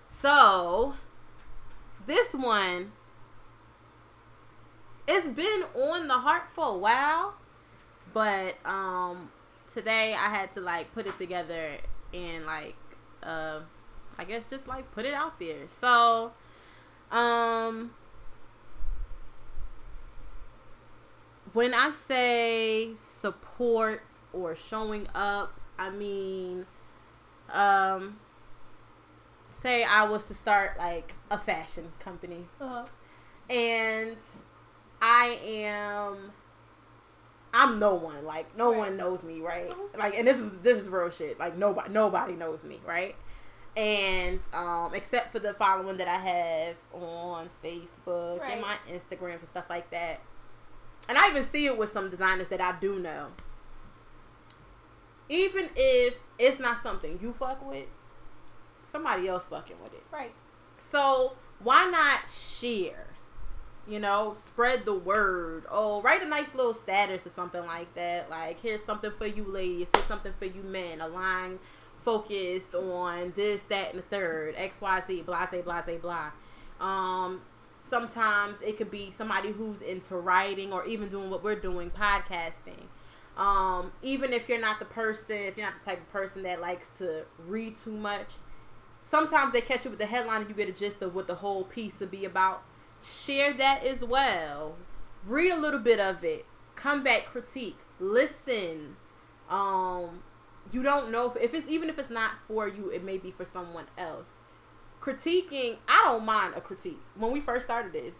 S1: So, this one it's been on the heart for a while, but um today I had to like put it together and like uh I guess just like put it out there. So, um when I say support or showing up, I mean, um, say I was to start like a fashion company,
S2: Uh-huh.
S1: and I am, I'm no one. Like no
S2: Right.
S1: one knows me, right?
S2: Mhm.
S1: Like, and this is this is real shit. Like nobody nobody knows me, right? And um, except for the following that I have on Facebook
S2: Right.
S1: and my Instagram and stuff like that. And I even see it with some designers that I do know. Even if it's not something you fuck with, somebody else fucking with it.
S2: Right.
S1: So why not share? You know, spread the word. Oh, write a nice little status or something like that. Like, here's something for you ladies. Here's something for you men. A line focused on this, that, and the third. X, Y, Z. Blah, blah, blah, blah, blah. Um, sometimes it could be somebody who's into writing or even doing what we're doing, podcasting. Um, even if you're not the person, if you're not the type of person that likes to read too much, sometimes they catch you with the headline and you get a gist of what the whole piece would be about. Share that as well. Read a little bit of it. Come back, critique, listen. Um, you don't know if, if it's even if it's not for you, it may be for someone else. Critiquing, I don't mind a critique. When we first started this,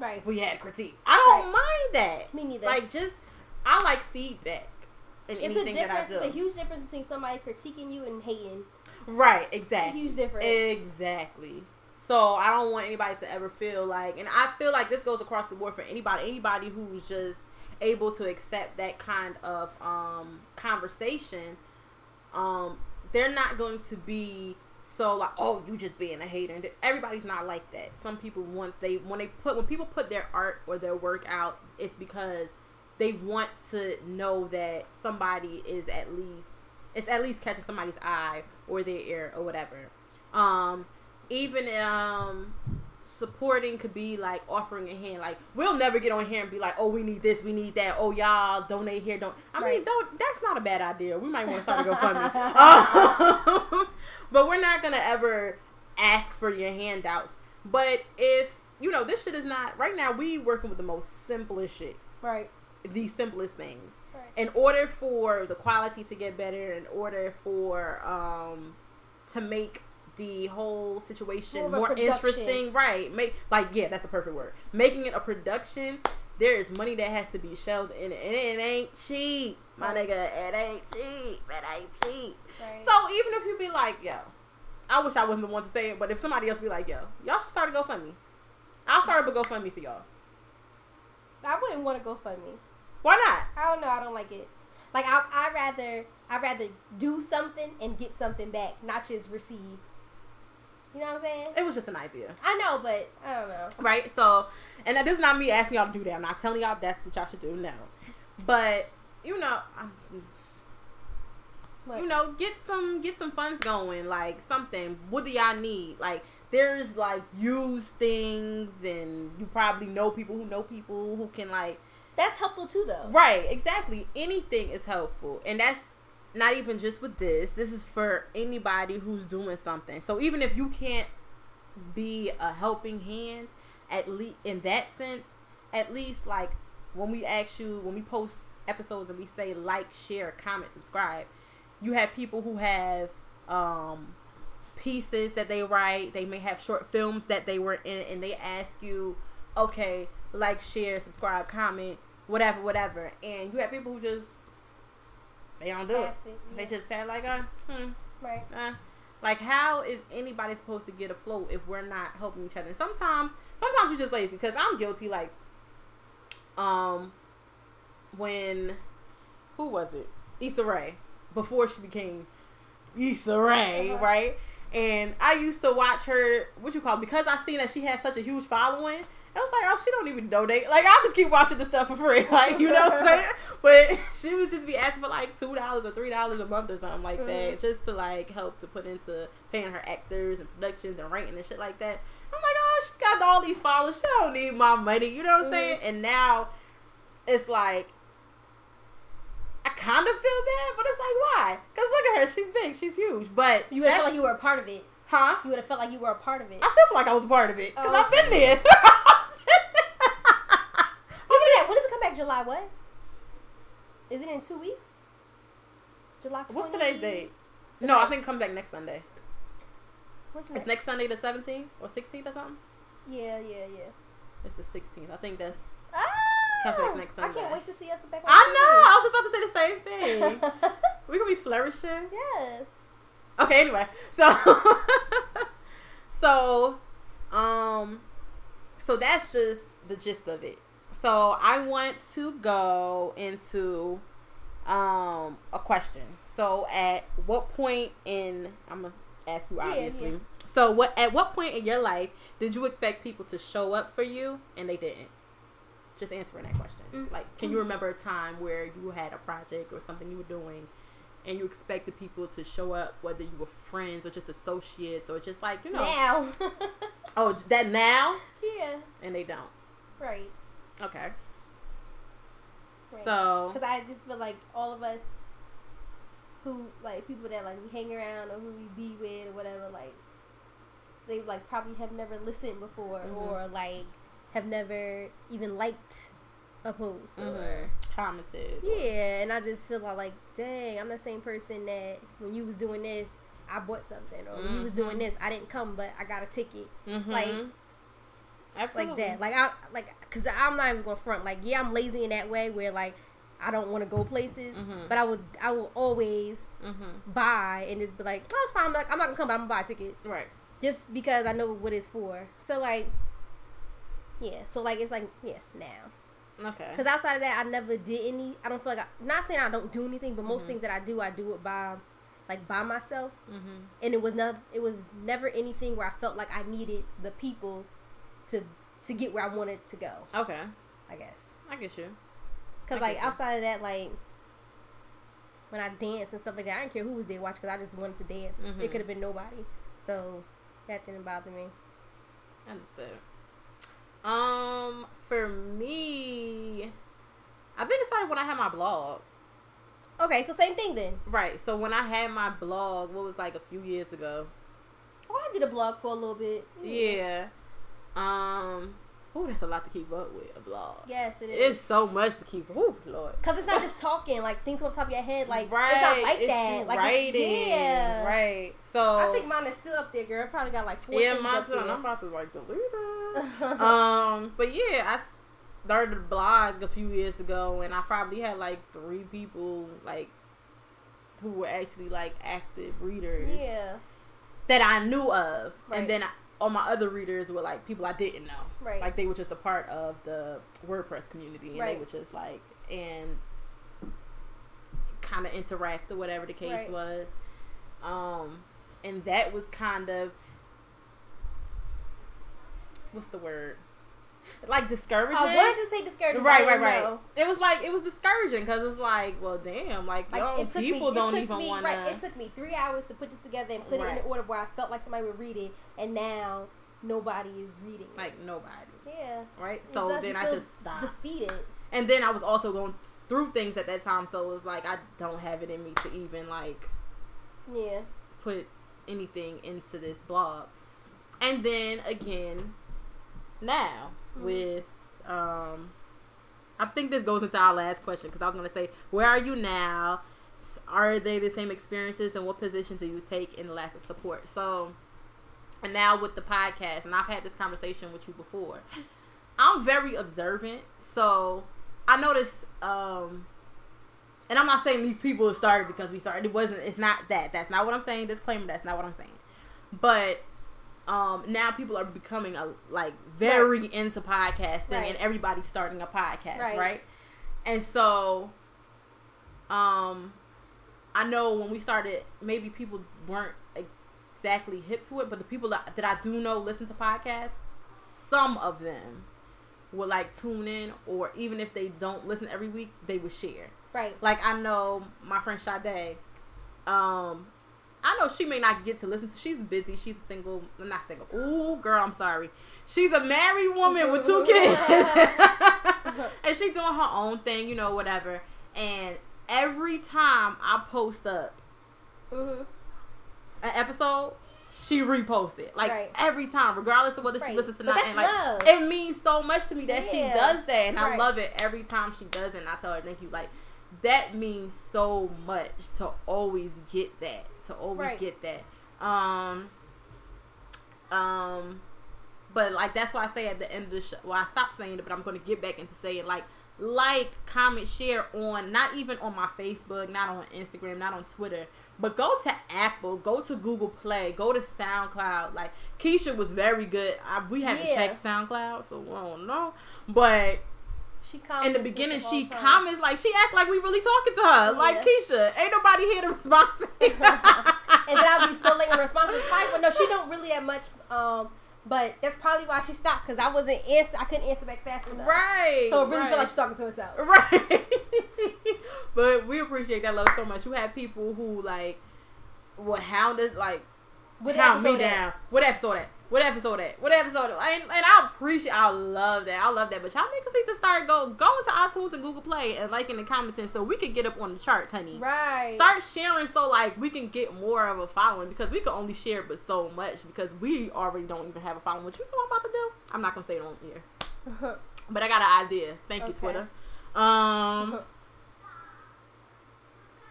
S2: Right.
S1: we had critique. I don't
S2: Right.
S1: mind that.
S2: Me neither.
S1: Like just, I like feedback
S2: It's a
S1: anything that I
S2: difference.
S1: do.
S2: It's a huge difference between somebody critiquing you and hating.
S1: right,
S2: It's a
S1: exactly.
S2: huge difference.
S1: Exactly. So I don't want anybody to ever feel like, and I feel like this goes across the board for anybody, anybody who's just able to accept that kind of um, conversation. Um, they're not going to be so like, oh, you just being a hater. And everybody's not like that. Some people want they when they put when people put their art or their work out, it's because they want to know that somebody is at least it's at least catching somebody's eye or their ear or whatever. Um, even um, supporting could be like offering a hand. Like we'll never get on here and be like, oh, we need this, we need that. Oh, y'all donate here, don't. I mean, don't. That's not a bad idea. We might want to start a GoFundMe. Um, but we're not gonna ever ask for your handouts. But if you know this shit is not right now, we working with the most simplest shit
S2: right.
S1: the simplest things.
S2: Right.
S1: In order for the quality to get better, in order for um to make the whole situation
S2: More
S1: more, interesting, right? Make like yeah, that's the perfect word. Making it a production. There is money that has to be shelled in it, and it ain't cheap, my
S2: Right.
S1: nigga. It ain't cheap. It ain't cheap.
S2: Right.
S1: So even if you be like, yo, I wish I wasn't the one to say it, but if somebody else be like, yo, y'all should start a GoFundMe. I'll start up a GoFundMe for y'all.
S2: I wouldn't want to go fund me.
S1: Why not?
S2: I don't know. I don't like it. Like I, I rather, I rather do something and get something back, not just receive. You know what I'm saying?
S1: It was just an idea.
S2: I know, but I don't know.
S1: right? So, and that- is not me asking y'all to do that. I'm not telling y'all that's what y'all should do. No, but you know, I'm, you know, get some get some funds going, like something. What do y'all need? Like, there's like used things, and you probably know people who know people who can like.
S2: That's helpful too, though.
S1: Right, exactly. Anything is helpful, and that's not even just with this. This is for anybody who's doing something. So even if you can't be a helping hand, at least in that sense, at least like when we ask you, when we post episodes and we say like, share, comment, subscribe, you have people who have um, pieces that they write. They may have short films that they were in, and they ask you, okay, like, share, subscribe, comment, whatever, whatever. And you have people who just they don't do it. They
S2: yeah.
S1: just kind of like, uh, hmm,
S2: Right.
S1: uh. Like, how is anybody supposed to get afloat if we're not helping each other? And sometimes, sometimes you're just lazy because I'm guilty. Like, um, when who was it? Issa Rae before she became Issa Rae,
S2: Uh-huh.
S1: right? And I used to watch her. What you call because I seen that she had such a huge following. I was like, oh, she don't even donate. Like, I'll just keep watching the stuff for free. Like, you know what I'm saying? But she would just be asking for like two dollars or three dollars a month or something like that,
S2: Mhm.
S1: just to like help to put into paying her actors and productions and writing and shit like that. I'm like, oh, she got all these followers. She don't need my money. You know what I'm saying? And now it's like I kind of feel bad, but it's like why? Because look at her, she's big, she's huge. But
S2: You would have felt like you were a part of it.
S1: huh?
S2: You would have felt like you were a part of it.
S1: I still feel like I was a part of it because
S2: Oh,
S1: I've been there.
S2: When does it come back? July what? Is it in two weeks? July 20?
S1: What's today's date? No, I think come back next Sunday.
S2: What's
S1: It's next Sunday, the 17th or 16th or something.
S2: Yeah, yeah, yeah.
S1: It's the 16th. I think that's.
S2: Ah,
S1: Comes back next
S2: I can't wait to see us back. on
S1: I know. I was just about to say the same thing. We're gonna be flourishing.
S2: yes.
S1: Okay, anyway. So so um so that's just the gist of it. So I want to go into um a question. So at what point in I'm gonna ask you obviously.
S2: yeah.
S1: So what at what point in your life did you expect people to show up for you and they didn't? Just answering that question.
S2: Mm.
S1: Like, can you remember a time where you had a project or something you were doing and you expected people to show up, whether you were friends or just associates or just like, you know,
S2: Now.
S1: oh, that now?
S2: yeah.
S1: And they don't.
S2: Right.
S1: Okay.
S2: right.
S1: So,
S2: Because I just feel like all of us who, like, people that, like, we hang around or who we be with or whatever, like, they, like, probably have never listened before
S1: Mhm.
S2: or, like, have never even liked a post or.
S1: mhm, commented. or-
S2: Yeah, and I just feel like, like, dang, I'm the same person that when you was doing this, I bought something, or when you was doing
S1: Mhm.
S2: this, I didn't come, but I got a ticket,
S1: Mhm.
S2: like-
S1: Absolutely.
S2: like that. Like I, like, cause I'm not even going to front. Like, yeah, I'm lazy in that way, where like I don't want to go places,
S1: Mhm.
S2: but I would, I will always
S1: Mm-hmm.
S2: buy and just be like, oh, it's fine. I'm, like, I'm not gonna come, but I'm gonna buy a ticket
S1: Right.
S2: just because I know what it's for. So like, yeah. So like, it's like, yeah, now.
S1: Okay.
S2: Because outside of that, I never did any. I don't feel like I, not saying I don't do anything, but most
S1: Mhm.
S2: things that I do, I do it by like by myself,
S1: Mm-hmm.
S2: and it was never it was never anything where I felt like I needed the people to to get where I wanted to go.
S1: Okay.
S2: I guess
S1: I get you.
S2: because
S1: I
S2: like
S1: get you.
S2: outside of that, like when I danced and stuff like that, I didn't care who was there watching because I just wanted to dance.
S1: Mhm.
S2: It could have been nobody, so that didn't bother me.
S1: Understood. Um, for me, I think it started when I had my blog.
S2: Okay, so same thing then.
S1: Right. So when I had my blog, what was like a few years ago.
S2: Oh, I did a blog for a little bit.
S1: Yeah. Um. Oh, that's a lot to keep up with a blog.
S2: Yes, it is.
S1: It's so much to keep. Oh Lord.
S2: Cause it's not just talking, like things on top of your head, like
S1: right.
S2: it's not like
S1: it's
S2: that. Like
S1: writing.
S2: yeah,
S1: Right. So.
S2: I think mine is still up there, girl. It probably got like four
S1: Yeah,
S2: things
S1: mine
S2: up
S1: too.
S2: there.
S1: I'm about to like delete it. um, but yeah, I started a blog a few years ago, and I probably had like three people like who were actually like active readers
S2: yeah,
S1: that I knew of,
S2: Right.
S1: and then I, all my other readers were like people I didn't know.
S2: Right.
S1: Like they were just a part of the WordPress community, and
S2: Right.
S1: they were just like and kind of interact or whatever the case
S2: Right.
S1: was. Um, and that was kind of what's the word? Like discouraging.
S2: I wanted to say discouraging.
S1: Right, right, right.
S2: know.
S1: It was like it was discouraging because it's like, well, damn, like,
S2: Like
S1: yo, people
S2: me,
S1: don't even want
S2: right, It took me three hours to put this together and put it in
S1: Right.
S2: an order where I felt like somebody would read it, and now nobody is reading. it.
S1: like nobody,
S2: yeah.
S1: right? So then I just stopped.
S2: defeated.
S1: and then I was also going through things at that time, so it was like I don't have it in me to even like
S2: Yeah.
S1: put anything into this blog. And then again, now. With um, I think this goes into our last question because I was gonna say, where are you now? Are they the same experiences and what position do you take in the lack of support? So, and now with the podcast, and I've had this conversation with you before. I'm very observant, so I noticed. um and I'm not saying these people started because we started. It wasn't. It's not that. That's not what I'm saying. Disclaimer. That's not what I'm saying. But um now people are becoming a like very into podcasting,
S2: Right.
S1: and everybody's starting a podcast,
S2: Right.
S1: right? And so, um, I know when we started, maybe people weren't exactly hip to it, but the people that, that I do know listen to podcasts. Some of them would like tune in, or even if they don't listen every week, they would share.
S2: Right.
S1: Like I know my friend Sade. Um, I know she may not get to listen to. She's busy. She's single. Not single. Ooh, girl, I'm sorry. She's a married woman with two kids, and she's doing her own thing. You know, whatever. And every time I post up
S2: Mm-hmm.
S1: an episode, she reposted. Like
S2: Right.
S1: every time, regardless of whether she
S2: Right.
S1: listens to not. And like
S2: love.
S1: it means so much to me that she does that, and I love it every time she does it. And I tell her thank you. Like that means so much to always get that. To always
S2: Right.
S1: get that. Um. Um. But like that's why I say at the end of the show. Well, I stopped saying it, but I'm going to get back into saying like, like, comment, share on not even on my Facebook, not on Instagram, not on Twitter, but go to Apple, go to Google Play, go to SoundCloud. Like Keisha was very good. I, we haven't
S2: Yeah.
S1: checked SoundCloud, so we don't know. But
S2: She
S1: in the beginning, she
S2: time.
S1: comments like she act like we really talking to her. Like Keisha, ain't nobody here to respond. To
S2: and then I'll be so late in response. It's fine, but no, she don't really have much. Um, but that's probably why she stopped because I wasn't answer. I couldn't answer back fast enough.
S1: right.
S2: So it really
S1: right.
S2: feel like she's talking to herself.
S1: Right. but we appreciate that love so much. You have people who like will hound us like
S2: What
S1: hound me
S2: at?
S1: down. What episode at? What episode at? What episode? And, and I appreciate I love that. I love that. But y'all niggas need to start go going to iTunes and Google Play and liking the comments and commenting so we can get up on the charts, honey.
S2: Right.
S1: Start sharing so like we can get more of a following because we can only share but so much because we already don't even have a following. What you know what I'm about to do? I'm not gonna say it on here. But I got an idea. Thank you, Twitter. Um,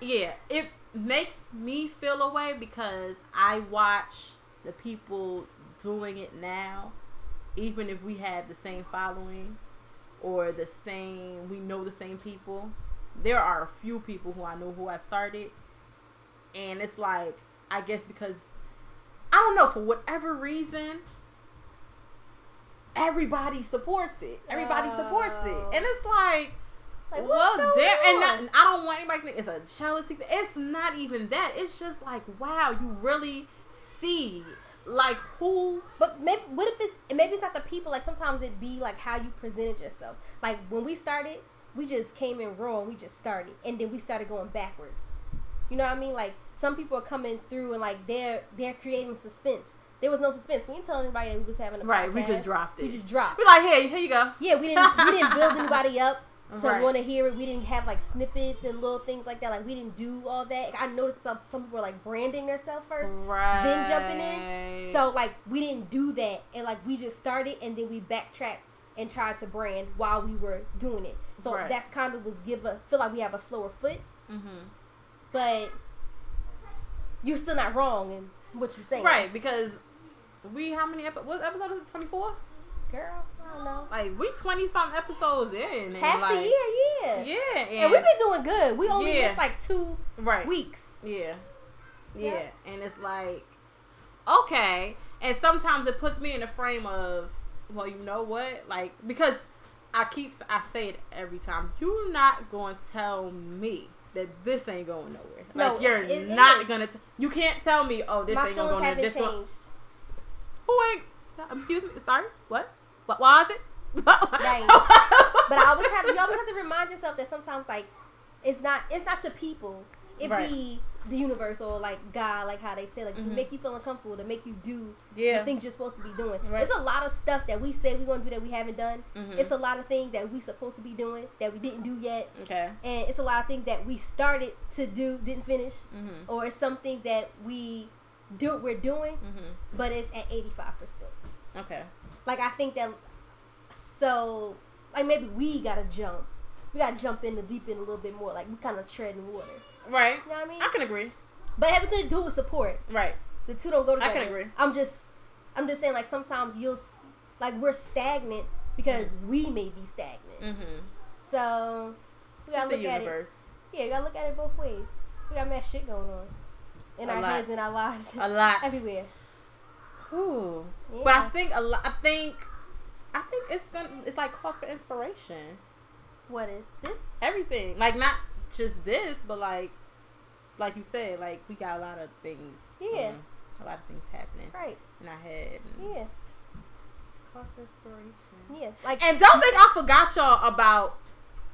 S1: yeah, it makes me feel a way because I watch the people doing it now, even if we have the same following or the same, we know the same people. There are a few people who I know who have started, and it's like I guess because I don't know for whatever reason. Everybody supports it. Everybody supports it,
S2: Oh.
S1: and it's like,
S2: Like,
S1: well, damn, and not, I don't want anybody to think it's a jealousy. It's not even that. It's just like, wow, you really see like who
S2: But maybe what if it's maybe it's not the people. Like sometimes it be like how you presented yourself. Like when we started, we just came in raw and we just started, and then we started going backwards. You know what I mean? Like some people are coming through and like they're they're creating suspense. There was no suspense. We didn't tell anybody that we was having a
S1: Right, we just dropped it.
S2: We just dropped.
S1: We're like, hey, here you go.
S2: Yeah, we didn't we didn't build anybody up to
S1: Right.
S2: want to hear it. We didn't have like snippets and little things like that. Like we didn't do all that. I noticed some some people were like branding themselves first,
S1: Right.
S2: then jumping in. So like we didn't do that, and like we just started and then we backtracked and tried to brand while we were doing it. So
S1: Right.
S2: that's kind of was give a feel like we have a slower foot,
S1: hmm
S2: but you're still not wrong in what you're saying,
S1: right because we how many epi- what episode is it? Twenty four.
S2: Girl? I don't know.
S1: Like we twenty some episodes in. And
S2: Half
S1: like,
S2: the year, yeah.
S1: Yeah, and,
S2: And we've been doing good. We only
S1: Yeah.
S2: missed like two
S1: right.
S2: weeks.
S1: Yeah. yeah.
S2: Yeah.
S1: And it's like, okay. And sometimes it puts me in the frame of, well, you know what? Like, because I keep, I say it every time. You're not going to tell me that this ain't going nowhere.
S2: No,
S1: like, you're
S2: it-
S1: not going to, you can't tell me, oh, this
S2: My
S1: ain't going to go nowhere. This one,
S2: changed.
S1: who ain't, excuse me, sorry, what? What was it?
S2: Right. But I always have you always have to remind yourself that sometimes like it's not it's not the people. It
S1: Right.
S2: be the universe or like God, like how they say, like to make you feel uncomfortable, to make you do
S1: Mm-hmm. Yeah.
S2: the things you're supposed to be doing.
S1: Right.
S2: It's a lot of stuff that we say we're gonna do that we haven't done.
S1: Mhm.
S2: It's a lot of things that we supposed to be doing that we didn't do yet.
S1: okay.
S2: And it's a lot of things that we started to do, didn't finish.
S1: Mm-hmm.
S2: Or it's some things that we do we're doing,
S1: Mm-hmm.
S2: but it's at eighty five percent.
S1: Okay.
S2: Like I think that so like maybe we gotta jump. we gotta jump in the deep end a little bit more. Like we kind of tread in water.
S1: Right.
S2: You know what I mean?
S1: I can agree.
S2: But it has nothing to do with support.
S1: Right.
S2: The two don't go together.
S1: I can agree.
S2: I'm just, I'm just saying like sometimes you'll, like we're stagnant because we may be stagnant.
S1: Mm-hmm.
S2: So we gotta
S1: The
S2: look at it.
S1: universe.
S2: Yeah, we gotta look at it both ways. We got mad shit going on in
S1: A
S2: our
S1: lot.
S2: heads and our lives,
S1: A lot.
S2: everywhere.
S1: Ooh.
S2: Yeah.
S1: But I think a lot. I think. I think it's gonna. It's like cause for inspiration.
S2: What is this?
S1: Everything. Like not just this, but like, like you said, like we got a lot of things.
S2: Yeah.
S1: um, a lot of things happening
S2: Right.
S1: in our head. And
S2: Yeah.
S1: Cause for inspiration.
S2: Yeah. Like
S1: And don't think I forgot y'all about.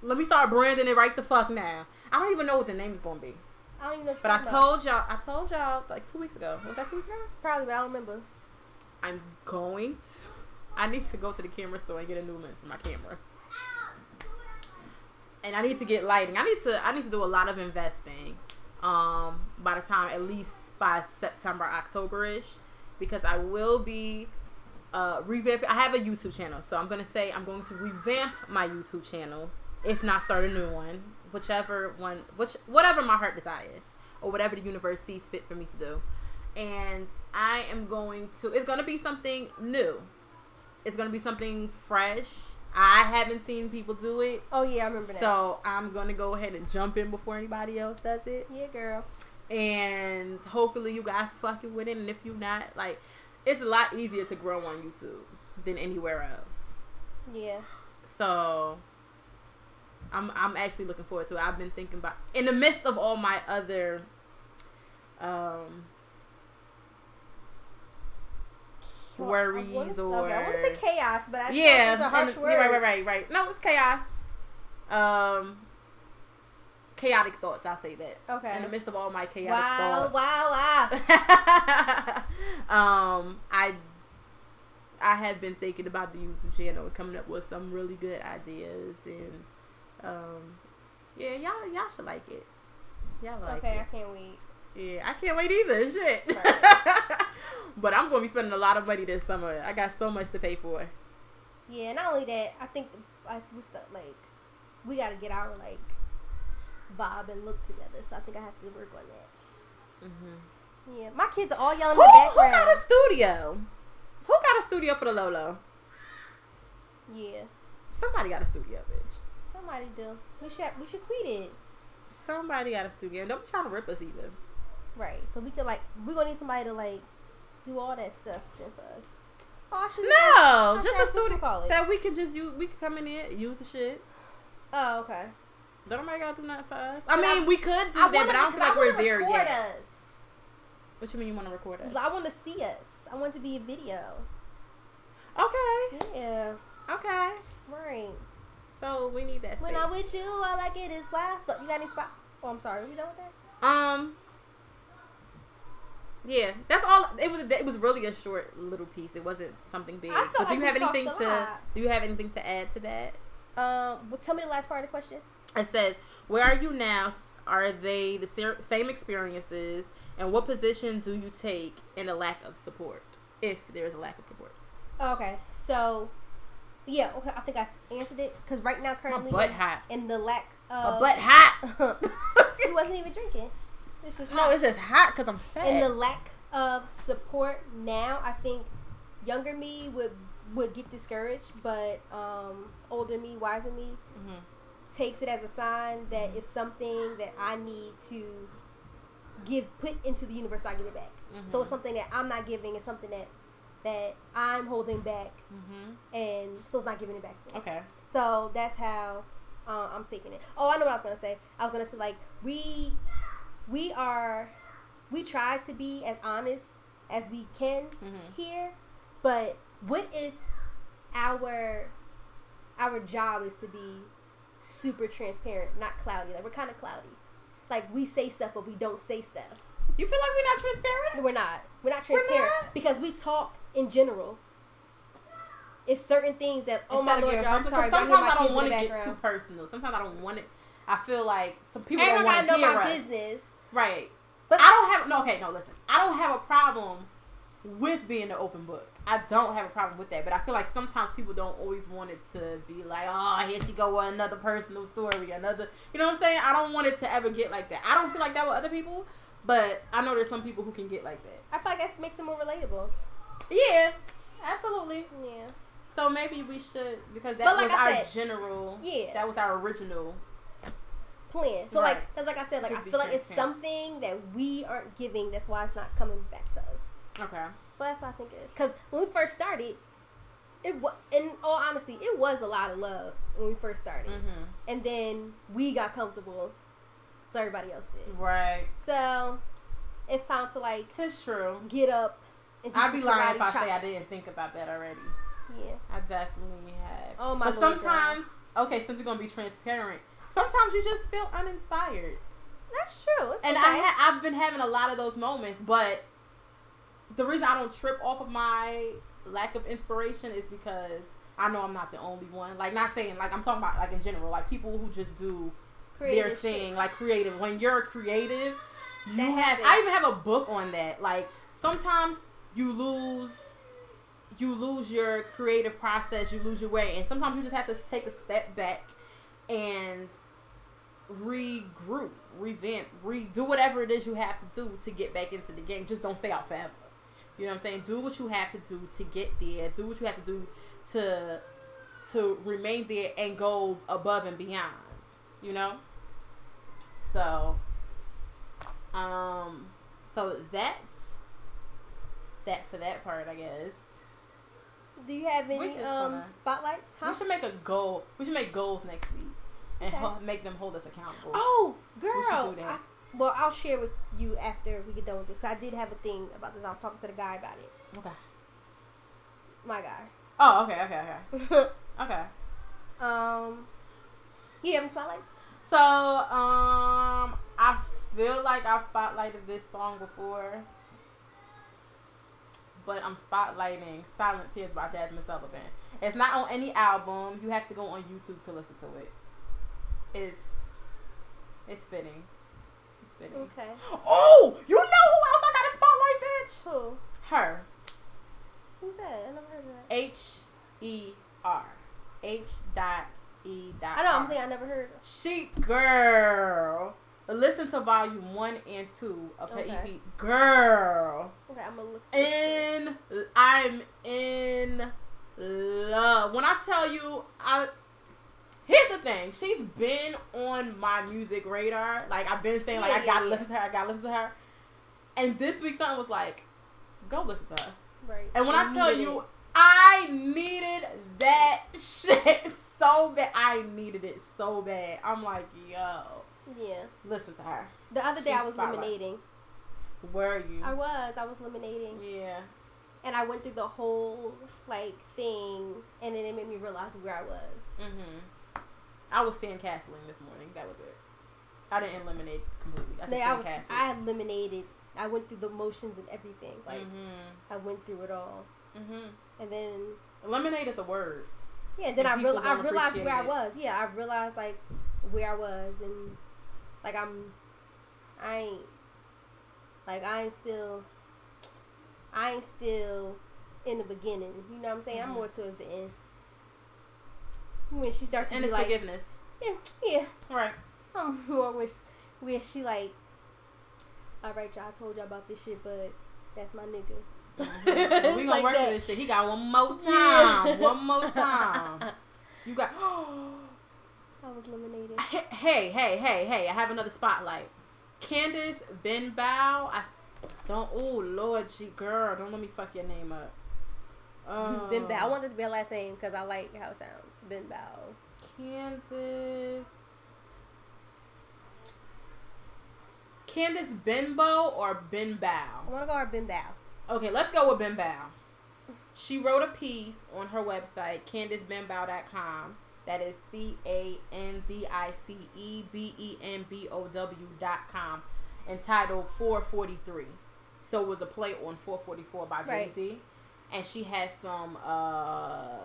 S1: Let me start branding it right the fuck now. I don't even know what the name is gonna be.
S2: I don't even know.
S1: But I
S2: about.
S1: told y'all. I told y'all like two weeks ago. Was that two weeks ago?
S2: probably, but I don't remember.
S1: I'm going to. I need to go to the camera store and get a new lens for my camera. And I need to get lighting. I need to. I need to do a lot of investing. Um, by the time at least by September, October ish, because I will be uh revamp. I have a YouTube channel, so I'm gonna say I'm going to revamp my YouTube channel, if not start a new one, whichever one, which whatever my heart desires, or whatever the universe sees fit for me to do. And I am going to. It's gonna be something new. It's gonna be something fresh. I haven't seen people do it,
S2: Oh yeah, I remember that.
S1: so I'm gonna go ahead and jump in before anybody else does it
S2: yeah, girl.
S1: and hopefully you guys fucking with it. And if you're not, like, it's a lot easier to grow on YouTube than anywhere else.
S2: Yeah.
S1: So I'm I'm actually looking forward to it. I've been thinking about in the midst of all my other um worries
S2: I wanna,
S1: or
S2: okay, I want to say chaos, but I
S1: yeah,
S2: such a harsh word.
S1: right, right, right, right. No, it's chaos. Um, chaotic thoughts. I'll say that.
S2: Okay.
S1: In the midst of all my chaotic
S2: Wow,
S1: thoughts.
S2: wow, wow.
S1: um, I I have been thinking about the YouTube channel and coming up with some really good ideas and um, yeah, y'all y'all should like it. Y'all like
S2: okay,
S1: it.
S2: I can't wait.
S1: Yeah, I can't wait either. Shit. but I'm gonna be spending a lot of money this summer. I got so much to pay for.
S2: Yeah, not only that, I think the, I, we start like we got to get our like vibe and look together. So I think I have to work on that.
S1: Mm-hmm.
S2: Yeah, my kids are all yelling
S1: Who,
S2: in the background.
S1: who got a studio? Who got a studio for the Lolo?
S2: yeah,
S1: Somebody got a studio, bitch.
S2: somebody do. We should we should tweet it.
S1: Somebody got a studio. Don't be trying to rip us either.
S2: Right. So we could like we're gonna need somebody to like do all that stuff then for us. Oh,
S1: No,
S2: should
S1: just a
S2: ask you call
S1: that we can just use. We can come in there, use the shit.
S2: Oh, okay.
S1: Don't nobody gotta do nothing for us. I mean,
S2: I-
S1: we could do
S2: I
S1: that, but I don't feel like we're there yet.
S2: Us.
S1: What you mean you want to record us?
S2: I want to see us. I want to be a video.
S1: Okay,
S2: Yeah.
S1: okay.
S2: Right.
S1: So we need that space.
S2: When I'm with you, all I get is wild stuff. You got any spot? Oh, I'm sorry. We done with that?
S1: Um. Yeah, that's all. It was. It was really a short little piece. It wasn't something big. But do you have anything to? Do you have anything to add to that?
S2: Um, well, tell me the last part of the question.
S1: It says, "Where are you now? Are they the ser- same experiences? And what position do you take in a lack of support, if there is a lack of support?"
S2: Okay, so yeah, okay, I think I answered it because right now currently
S1: butt
S2: in,
S1: hot.
S2: in the lack
S1: My
S2: of
S1: butt hot.
S2: he wasn't even drinking. It's just
S1: no,
S2: hot.
S1: it's just hot because I'm fat.
S2: And the lack of support now, I think younger me would would get discouraged, but um, older me, wiser me,
S1: Mhm.
S2: takes it as a sign that it's something that I need to give put into the universe. I give it back. So it's something that I'm not giving. It's something that that I'm holding back,
S1: Mhm.
S2: and so it's not giving it back to me.
S1: Okay.
S2: So that's how uh, I'm taking it. Oh, I know what I was gonna say. I was gonna say like we we are we try to be as honest as we can
S1: Mhm.
S2: here, but what if our our job is to be super transparent, not cloudy? Like we're kind of cloudy. Like we say stuff, but we don't say stuff.
S1: You feel like we're not transparent?
S2: We're not. We're not
S1: We're
S2: transparent
S1: not?
S2: because we talk in general. It's certain things that oh my
S1: Instead of
S2: lord, y'all, I'm sorry,
S1: 'cause
S2: if y'all hear
S1: Sometimes
S2: my
S1: I don't want to get too personal. Sometimes I don't want it. I feel like some people don't
S2: want to
S1: want
S2: know
S1: to hear
S2: my
S1: us.
S2: business.
S1: Right.
S2: But
S1: I don't have no. Okay, no. Listen, I don't have a problem with being an open book. I don't have a problem with that, but I feel like sometimes people don't always want it to be like, oh, here she go with another personal story, another, you know what I'm saying? I don't want it to ever get like that. I don't feel like that with other people, but I know there's some people who can get like that.
S2: I feel like that makes it more relatable.
S1: Yeah, absolutely.
S2: Yeah.
S1: So maybe we should because that
S2: like
S1: was
S2: I
S1: our
S2: said-
S1: general.
S2: Yeah.
S1: that was our original.
S2: Plan. So
S1: Right.
S2: like, cause like I said, like
S1: Just
S2: I feel like it's something that we aren't giving. That's why it's not coming back to us.
S1: Okay.
S2: So that's what I think it is. Cause when we first started, it was in all honesty, it was a lot of love when we first started,
S1: Mhm.
S2: and then we got comfortable, so everybody else did.
S1: Right.
S2: So it's time to like
S1: Tis true.
S2: get up.
S1: I'd be lying if I say I didn't think about that already.
S2: Yeah.
S1: I definitely have.
S2: Oh, my
S1: But sometimes, okay, since we're gonna be transparent, sometimes you just feel uninspired,
S2: That's true. It's
S1: and
S2: okay.
S1: I ha- I've been having a lot of those moments. But the reason I don't trip off of my lack of inspiration is because I know I'm not the only one. Like, not saying like I'm talking about like in general, like people who just do their thing,
S2: shit.
S1: like creative. When you're creative, you
S2: That
S1: have.
S2: happens.
S1: I even have a book on that. Like sometimes you lose, you lose your creative process, you lose your way, and sometimes you just have to take a step back and regroup, revamp, redo whatever it is you have to do to get back into the game. Just don't stay out forever. You know what I'm saying? Do what you have to do to get there. Do what you have to do to to remain there and go above and beyond. You know? So um so that's that for that part, I guess.
S2: Do you have any um spotlights? Huh?
S1: We should make a goal. We should make goals next week and
S2: Okay.
S1: make them hold us accountable.
S2: Oh, girl. I- well, I'll share with you after we get done with this. 'cause I did have a thing about this. I was talking to the guy about it.
S1: Okay.
S2: My guy.
S1: Oh, okay, okay, okay. Okay.
S2: um, you have any spotlights?
S1: So, um, I feel like I've spotlighted this song before, but I'm spotlighting "Silent Tears" by Jazmine Sullivan. It's not on any album. You have to go on YouTube to listen to it. It's it's fitting. It's fitting.
S2: Okay.
S1: Oh, you know who else I got a spotlight, bitch?
S2: Who?
S1: Her.
S2: Who's that? I never heard of that.
S1: H E R. H dot E dot.
S2: I know.
S1: R.
S2: I'm saying I never heard. Of.
S1: She girl. Listen to volume one and two of her
S2: Okay.
S1: EP. Girl.
S2: Okay, I'm gonna look.
S1: In I'm in love. When I tell you I here's the thing, she's been on my music radar. Like I've been saying like
S2: Yeah,
S1: I gotta
S2: yeah,
S1: listen to her, I gotta listen to her. And this week something was like, go listen to her.
S2: Right.
S1: And when
S2: You
S1: I tell you,
S2: it.
S1: I needed that shit so bad. I needed it so bad. I'm like, yo,
S2: yeah.
S1: listen to her.
S2: The other day
S1: She's
S2: I was
S1: spotlight.
S2: lemonading.
S1: Where are you?
S2: I was. I was lemonading,
S1: yeah.
S2: and I went through the whole like thing, and then it made me realize where I was.
S1: hmm I was sandcastling this morning. That was it. I didn't eliminate completely. I just
S2: Like I was. I eliminated. I went through the motions and everything. Like
S1: mm-hmm.
S2: I went through it all,
S1: Mm-hmm.
S2: and then
S1: eliminate is a word.
S2: yeah, then
S1: And
S2: I real I realized where I was. Yeah, I realized like where I was, and like I'm, I ain't, like I ain't still, I ain't still in the beginning. You know what I'm saying? I'm
S1: Mhm.
S2: more towards the end. When she started to
S1: And it's
S2: like,
S1: forgiveness.
S2: yeah, yeah,
S1: Right.
S2: I'm more where she, where she like, all right, y'all, I told y'all about this shit, but that's my nigga.
S1: Mhm. we gonna
S2: like
S1: work
S2: that.
S1: with this shit. He got one more time.
S2: Yeah.
S1: One more time. You got.
S2: I was eliminated.
S1: Hey, hey, hey, hey! I have another spotlight. Candice Benbow. I don't. Oh Lord, she girl, don't let me fuck your name up. Uh,
S2: Ben Bow. I wanted to be her last name because I like how it sounds. Ben Bow.
S1: Kansas. Candice Benbow or Ben
S2: I want to go with Ben Bow.
S1: Okay, let's go with Ben Bow. She wrote a piece on her website, CandiceBenbow.com. That is C A N D I C E B E N B O W dot com, entitled 443. So it was a play on 444 by Jay
S2: Right.
S1: Z, and she has some uh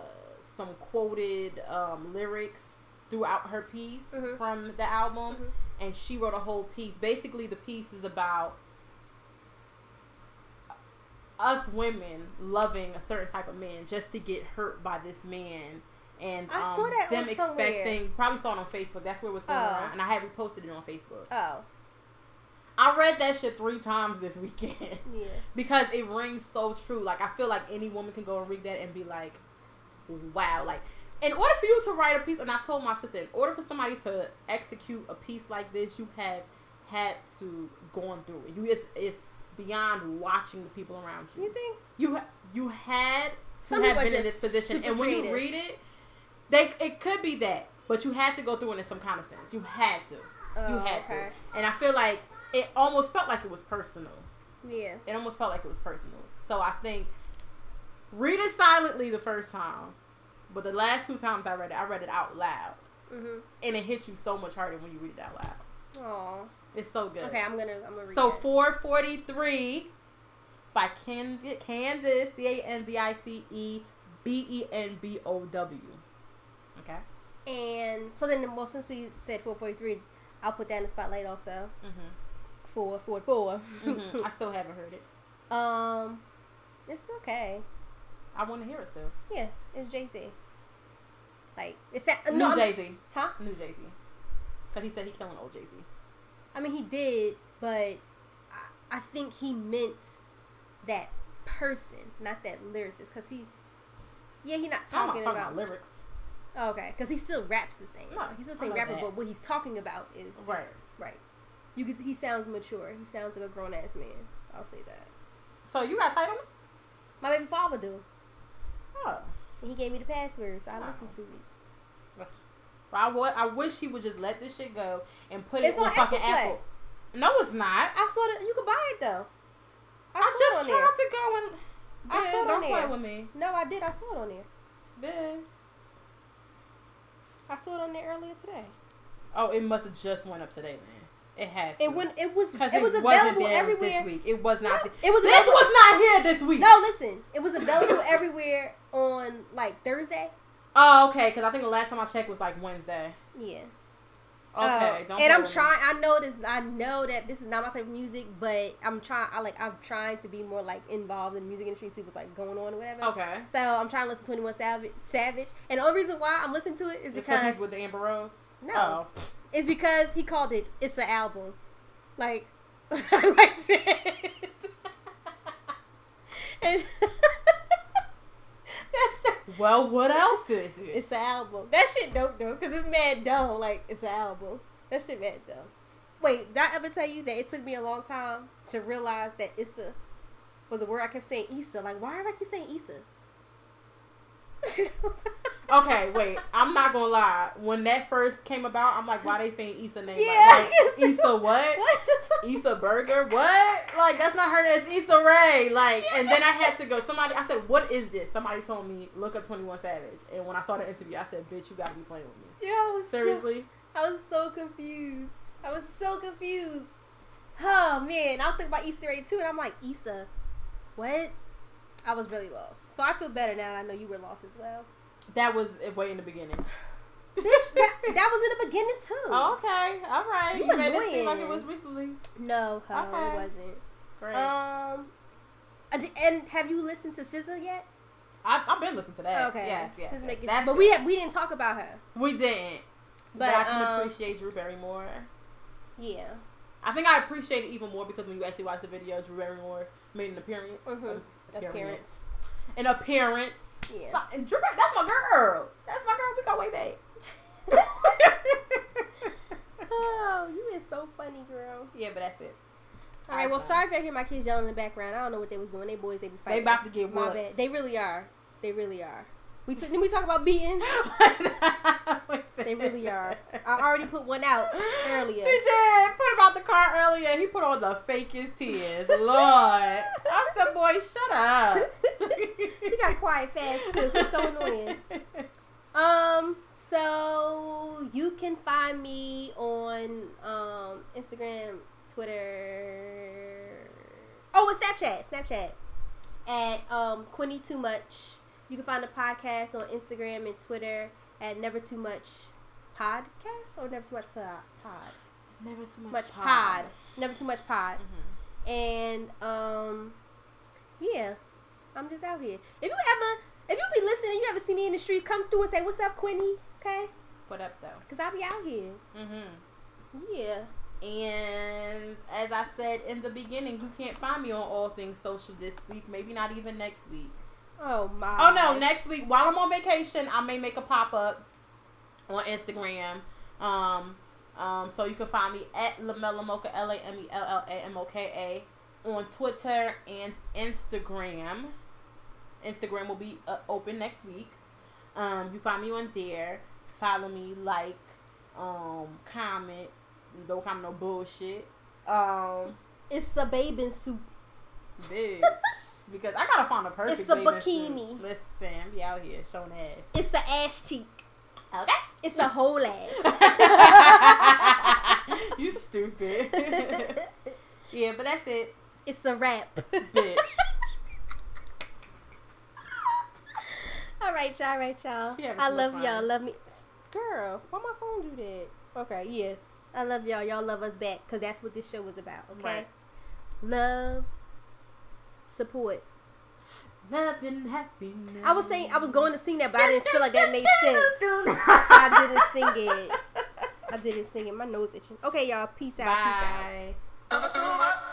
S1: some quoted um, lyrics throughout her piece
S2: Mhm.
S1: from the album,
S2: Mhm.
S1: and she wrote a whole piece. Basically, the piece is about us women loving a certain type of man just to get hurt by this man. And
S2: I
S1: um,
S2: saw that
S1: them
S2: on somewhere.
S1: expecting, probably saw it on Facebook. That's where it was going
S2: Oh.
S1: around, and I had reposted it on Facebook.
S2: Oh,
S1: I read that shit three times this weekend
S2: yeah.
S1: because it rings so true. Like I feel like any woman can go and read that and be like, "Wow!" Like in order for you to write a piece, and I told my sister, in order for somebody to execute a piece like this, you have had to gone through it. You it's, it's beyond watching the people around you.
S2: You think?
S1: You you had
S2: Some
S1: have been in this position, and when you read it, they it could be that, but you had to go through it in some kind of sense. You had to. you
S2: Oh,
S1: had
S2: okay.
S1: to, and I feel like it almost felt like it was personal
S2: Yeah.
S1: it almost felt like it was personal. So I think read it silently the first time, but the last two times I read it, I read it out loud,
S2: Mhm.
S1: and it hits you so much harder when you read it out loud.
S2: Aw.
S1: It's so good.
S2: Okay, I'm gonna I'm gonna read
S1: so
S2: that.
S1: 443 by Candice, Candice C A N D I C E B E N B O W. Okay.
S2: And so then, well, since we said 443, I'll put that in the spotlight also.
S1: Mhm.
S2: 444.
S1: Mhm. I still haven't heard it.
S2: um, it's okay.
S1: I want to hear it still.
S2: Yeah, it's Jay Z. Like it's
S1: New
S2: no, I'm-
S1: Jay Z.
S2: huh?
S1: New Jay Z. Because he said he killing old Jay Z.
S2: I mean, he did, but I, I think he meant that person, not that lyricist. Cause he's yeah, he's not
S1: I'm not
S2: talking
S1: talking
S2: about.
S1: about lyrics.
S2: Oh, okay, because he still raps the same.
S1: No,
S2: he's the same rapper,
S1: that.
S2: but what he's talking about is
S1: Right.
S2: Right. You could. He sounds mature. He sounds like a grown ass man. I'll say that.
S1: So you got title?
S2: My baby father do.
S1: Oh.
S2: And he gave me the password, so I listened to it.
S1: But I, wa- I wish he would just let this shit go and put
S2: It's
S1: it on,
S2: on
S1: fucking
S2: Apple
S1: Apple. No, it's not.
S2: I saw that. You could buy it though. I,
S1: I, just tried
S2: there.
S1: to go and.
S2: I saw it
S1: don't
S2: on
S1: play
S2: there.
S1: with me.
S2: No, I did. I saw it on there.
S1: Bitch.
S2: I saw it on there earlier today.
S1: Oh, it must have just went up today then. It had to.
S2: It went. It was.
S1: Because
S2: It was available everywhere.
S1: this week. It was not.
S2: No, it was
S1: This was not here this week.
S2: No, listen. It was available everywhere on like Thursday.
S1: Oh, okay. Because I think the last time I checked was like Wednesday.
S2: Yeah.
S1: Okay.
S2: Uh,
S1: don't
S2: and I'm trying. I know this. I know that this is not my type of music, but I'm trying. I like. I'm trying to be more like involved in the music industry, see what's like going on or whatever.
S1: Okay.
S2: So I'm trying to listen to Twenty One Savage. Savage, and the only reason why I'm listening to it is
S1: because he's with the Amber Rose.
S2: no,
S1: Oh.
S2: it's because he called it. It's an album. Like, I liked it. and
S1: Well, what else is it?
S2: it's an album. That shit dope though, cause it's mad dumb. Like it's an album. That shit mad dumb. Wait, did I ever tell you that it took me a long time to realize that Issa was a word I kept saying Issa. Like, why do I keep saying Issa?
S1: Okay, wait. I'm not gonna lie. When that first came about, I'm like, why they saying Issa name?
S2: Yeah,
S1: Like, like, Issa what?
S2: what?
S1: Issa Burger? What? Like that's not her. That's Issa Rae. Like, and then I had to go. Somebody, I said, what is this? Somebody told me look up Twenty One Savage. And when I saw the interview, I said, bitch, you gotta be playing with me.
S2: Yeah, I was so-
S1: Seriously?
S2: I was so confused. I was so confused. Oh man, I'll think about Issa Rae too, and I'm like, Issa, what? I was really lost. So I feel better now that I know you were lost as well.
S1: That was way in the beginning.
S2: Bitch, that, that was in the beginning too.
S1: Oh, okay, all right.
S2: You
S1: You, made it seem like it was recently.
S2: No, ho,
S1: Okay.
S2: it wasn't.
S1: Great.
S2: Um, and have you listened to SZA yet?
S1: I, I've been listening to that.
S2: Okay,
S1: Yes, yes.
S2: Just
S1: yes. That's
S2: but we have, we didn't talk about her.
S1: we didn't. But,
S2: But,
S1: I can
S2: um,
S1: appreciate Drew Barrymore.
S2: Yeah.
S1: I think I appreciate it even more because when you actually watch the video, Drew Barrymore made an appearance.
S2: Mm-hmm.
S1: Um,
S2: Appearance.
S1: An appearance.
S2: Yeah.
S1: That's my girl. That's my girl. We go way back.
S2: oh, you is so funny, girl.
S1: yeah, but that's it.
S2: All right. Well, sorry if I hear my kids yelling in the background. I don't know what they was doing. They boys, they be fighting.
S1: They about to get
S2: My bad. They really are. They really are. We t- didn't we talk about beating? They really are. I already put one out earlier.
S1: She did. Put him out the car earlier. He put on the fakest tears. Lord. I said, boy, shut up.
S2: he got quiet fast too. It's so annoying. Um, so you can find me on um Instagram, Twitter. Oh, and Snapchat. Snapchat at um Quinny Too Much. You can find the podcast on Instagram and Twitter at Never Too Much Podcast or Never Too Much Pod. Pod.
S1: Never too much,
S2: Much
S1: pod.
S2: pod. Never Too Much Pod.
S1: Mhm.
S2: And um Yeah, I'm just out here. If you ever, if you be listening, you ever see me in the street, come through and say, "What's up, Quinny?" Okay,
S1: What up, though?
S2: cause I'll be out here.
S1: Mm-hmm.
S2: Yeah.
S1: And as I said in the beginning, you can't find me on all things social this week. Maybe not even next week.
S2: Oh my.
S1: Oh no, next week while I'm on vacation, I may make a pop up on Instagram. Um, um, so you can find me at Lamella Moka L A M E L L A M O K A on Twitter and Instagram. Instagram will be uh, open next week. Um, you find me on there. Follow me, like, um, comment. Don't comment no bullshit. Um,
S2: It's a bathing suit.
S1: big. Because I gotta find a perfect.
S2: It's a bikini.
S1: Listen, be out here showing ass.
S2: It's a ass cheek.
S1: Okay.
S2: It's a whole ass.
S1: you stupid. yeah, but that's it,
S2: it's a wrap.
S1: bitch.
S2: all right, y'all. All right, y'all. I love y'all. Love me, girl. Why my phone do that? Okay, yeah. I love y'all. Y'all love us back because that's what this show is about. Okay.
S1: Right.
S2: Love, support.
S1: Love and happiness.
S2: I was saying I was going to sing that, but I didn't feel like that made sense. So I didn't sing it. I didn't sing it. My nose itching. Okay, y'all. Peace out. Peace out.
S1: Bye.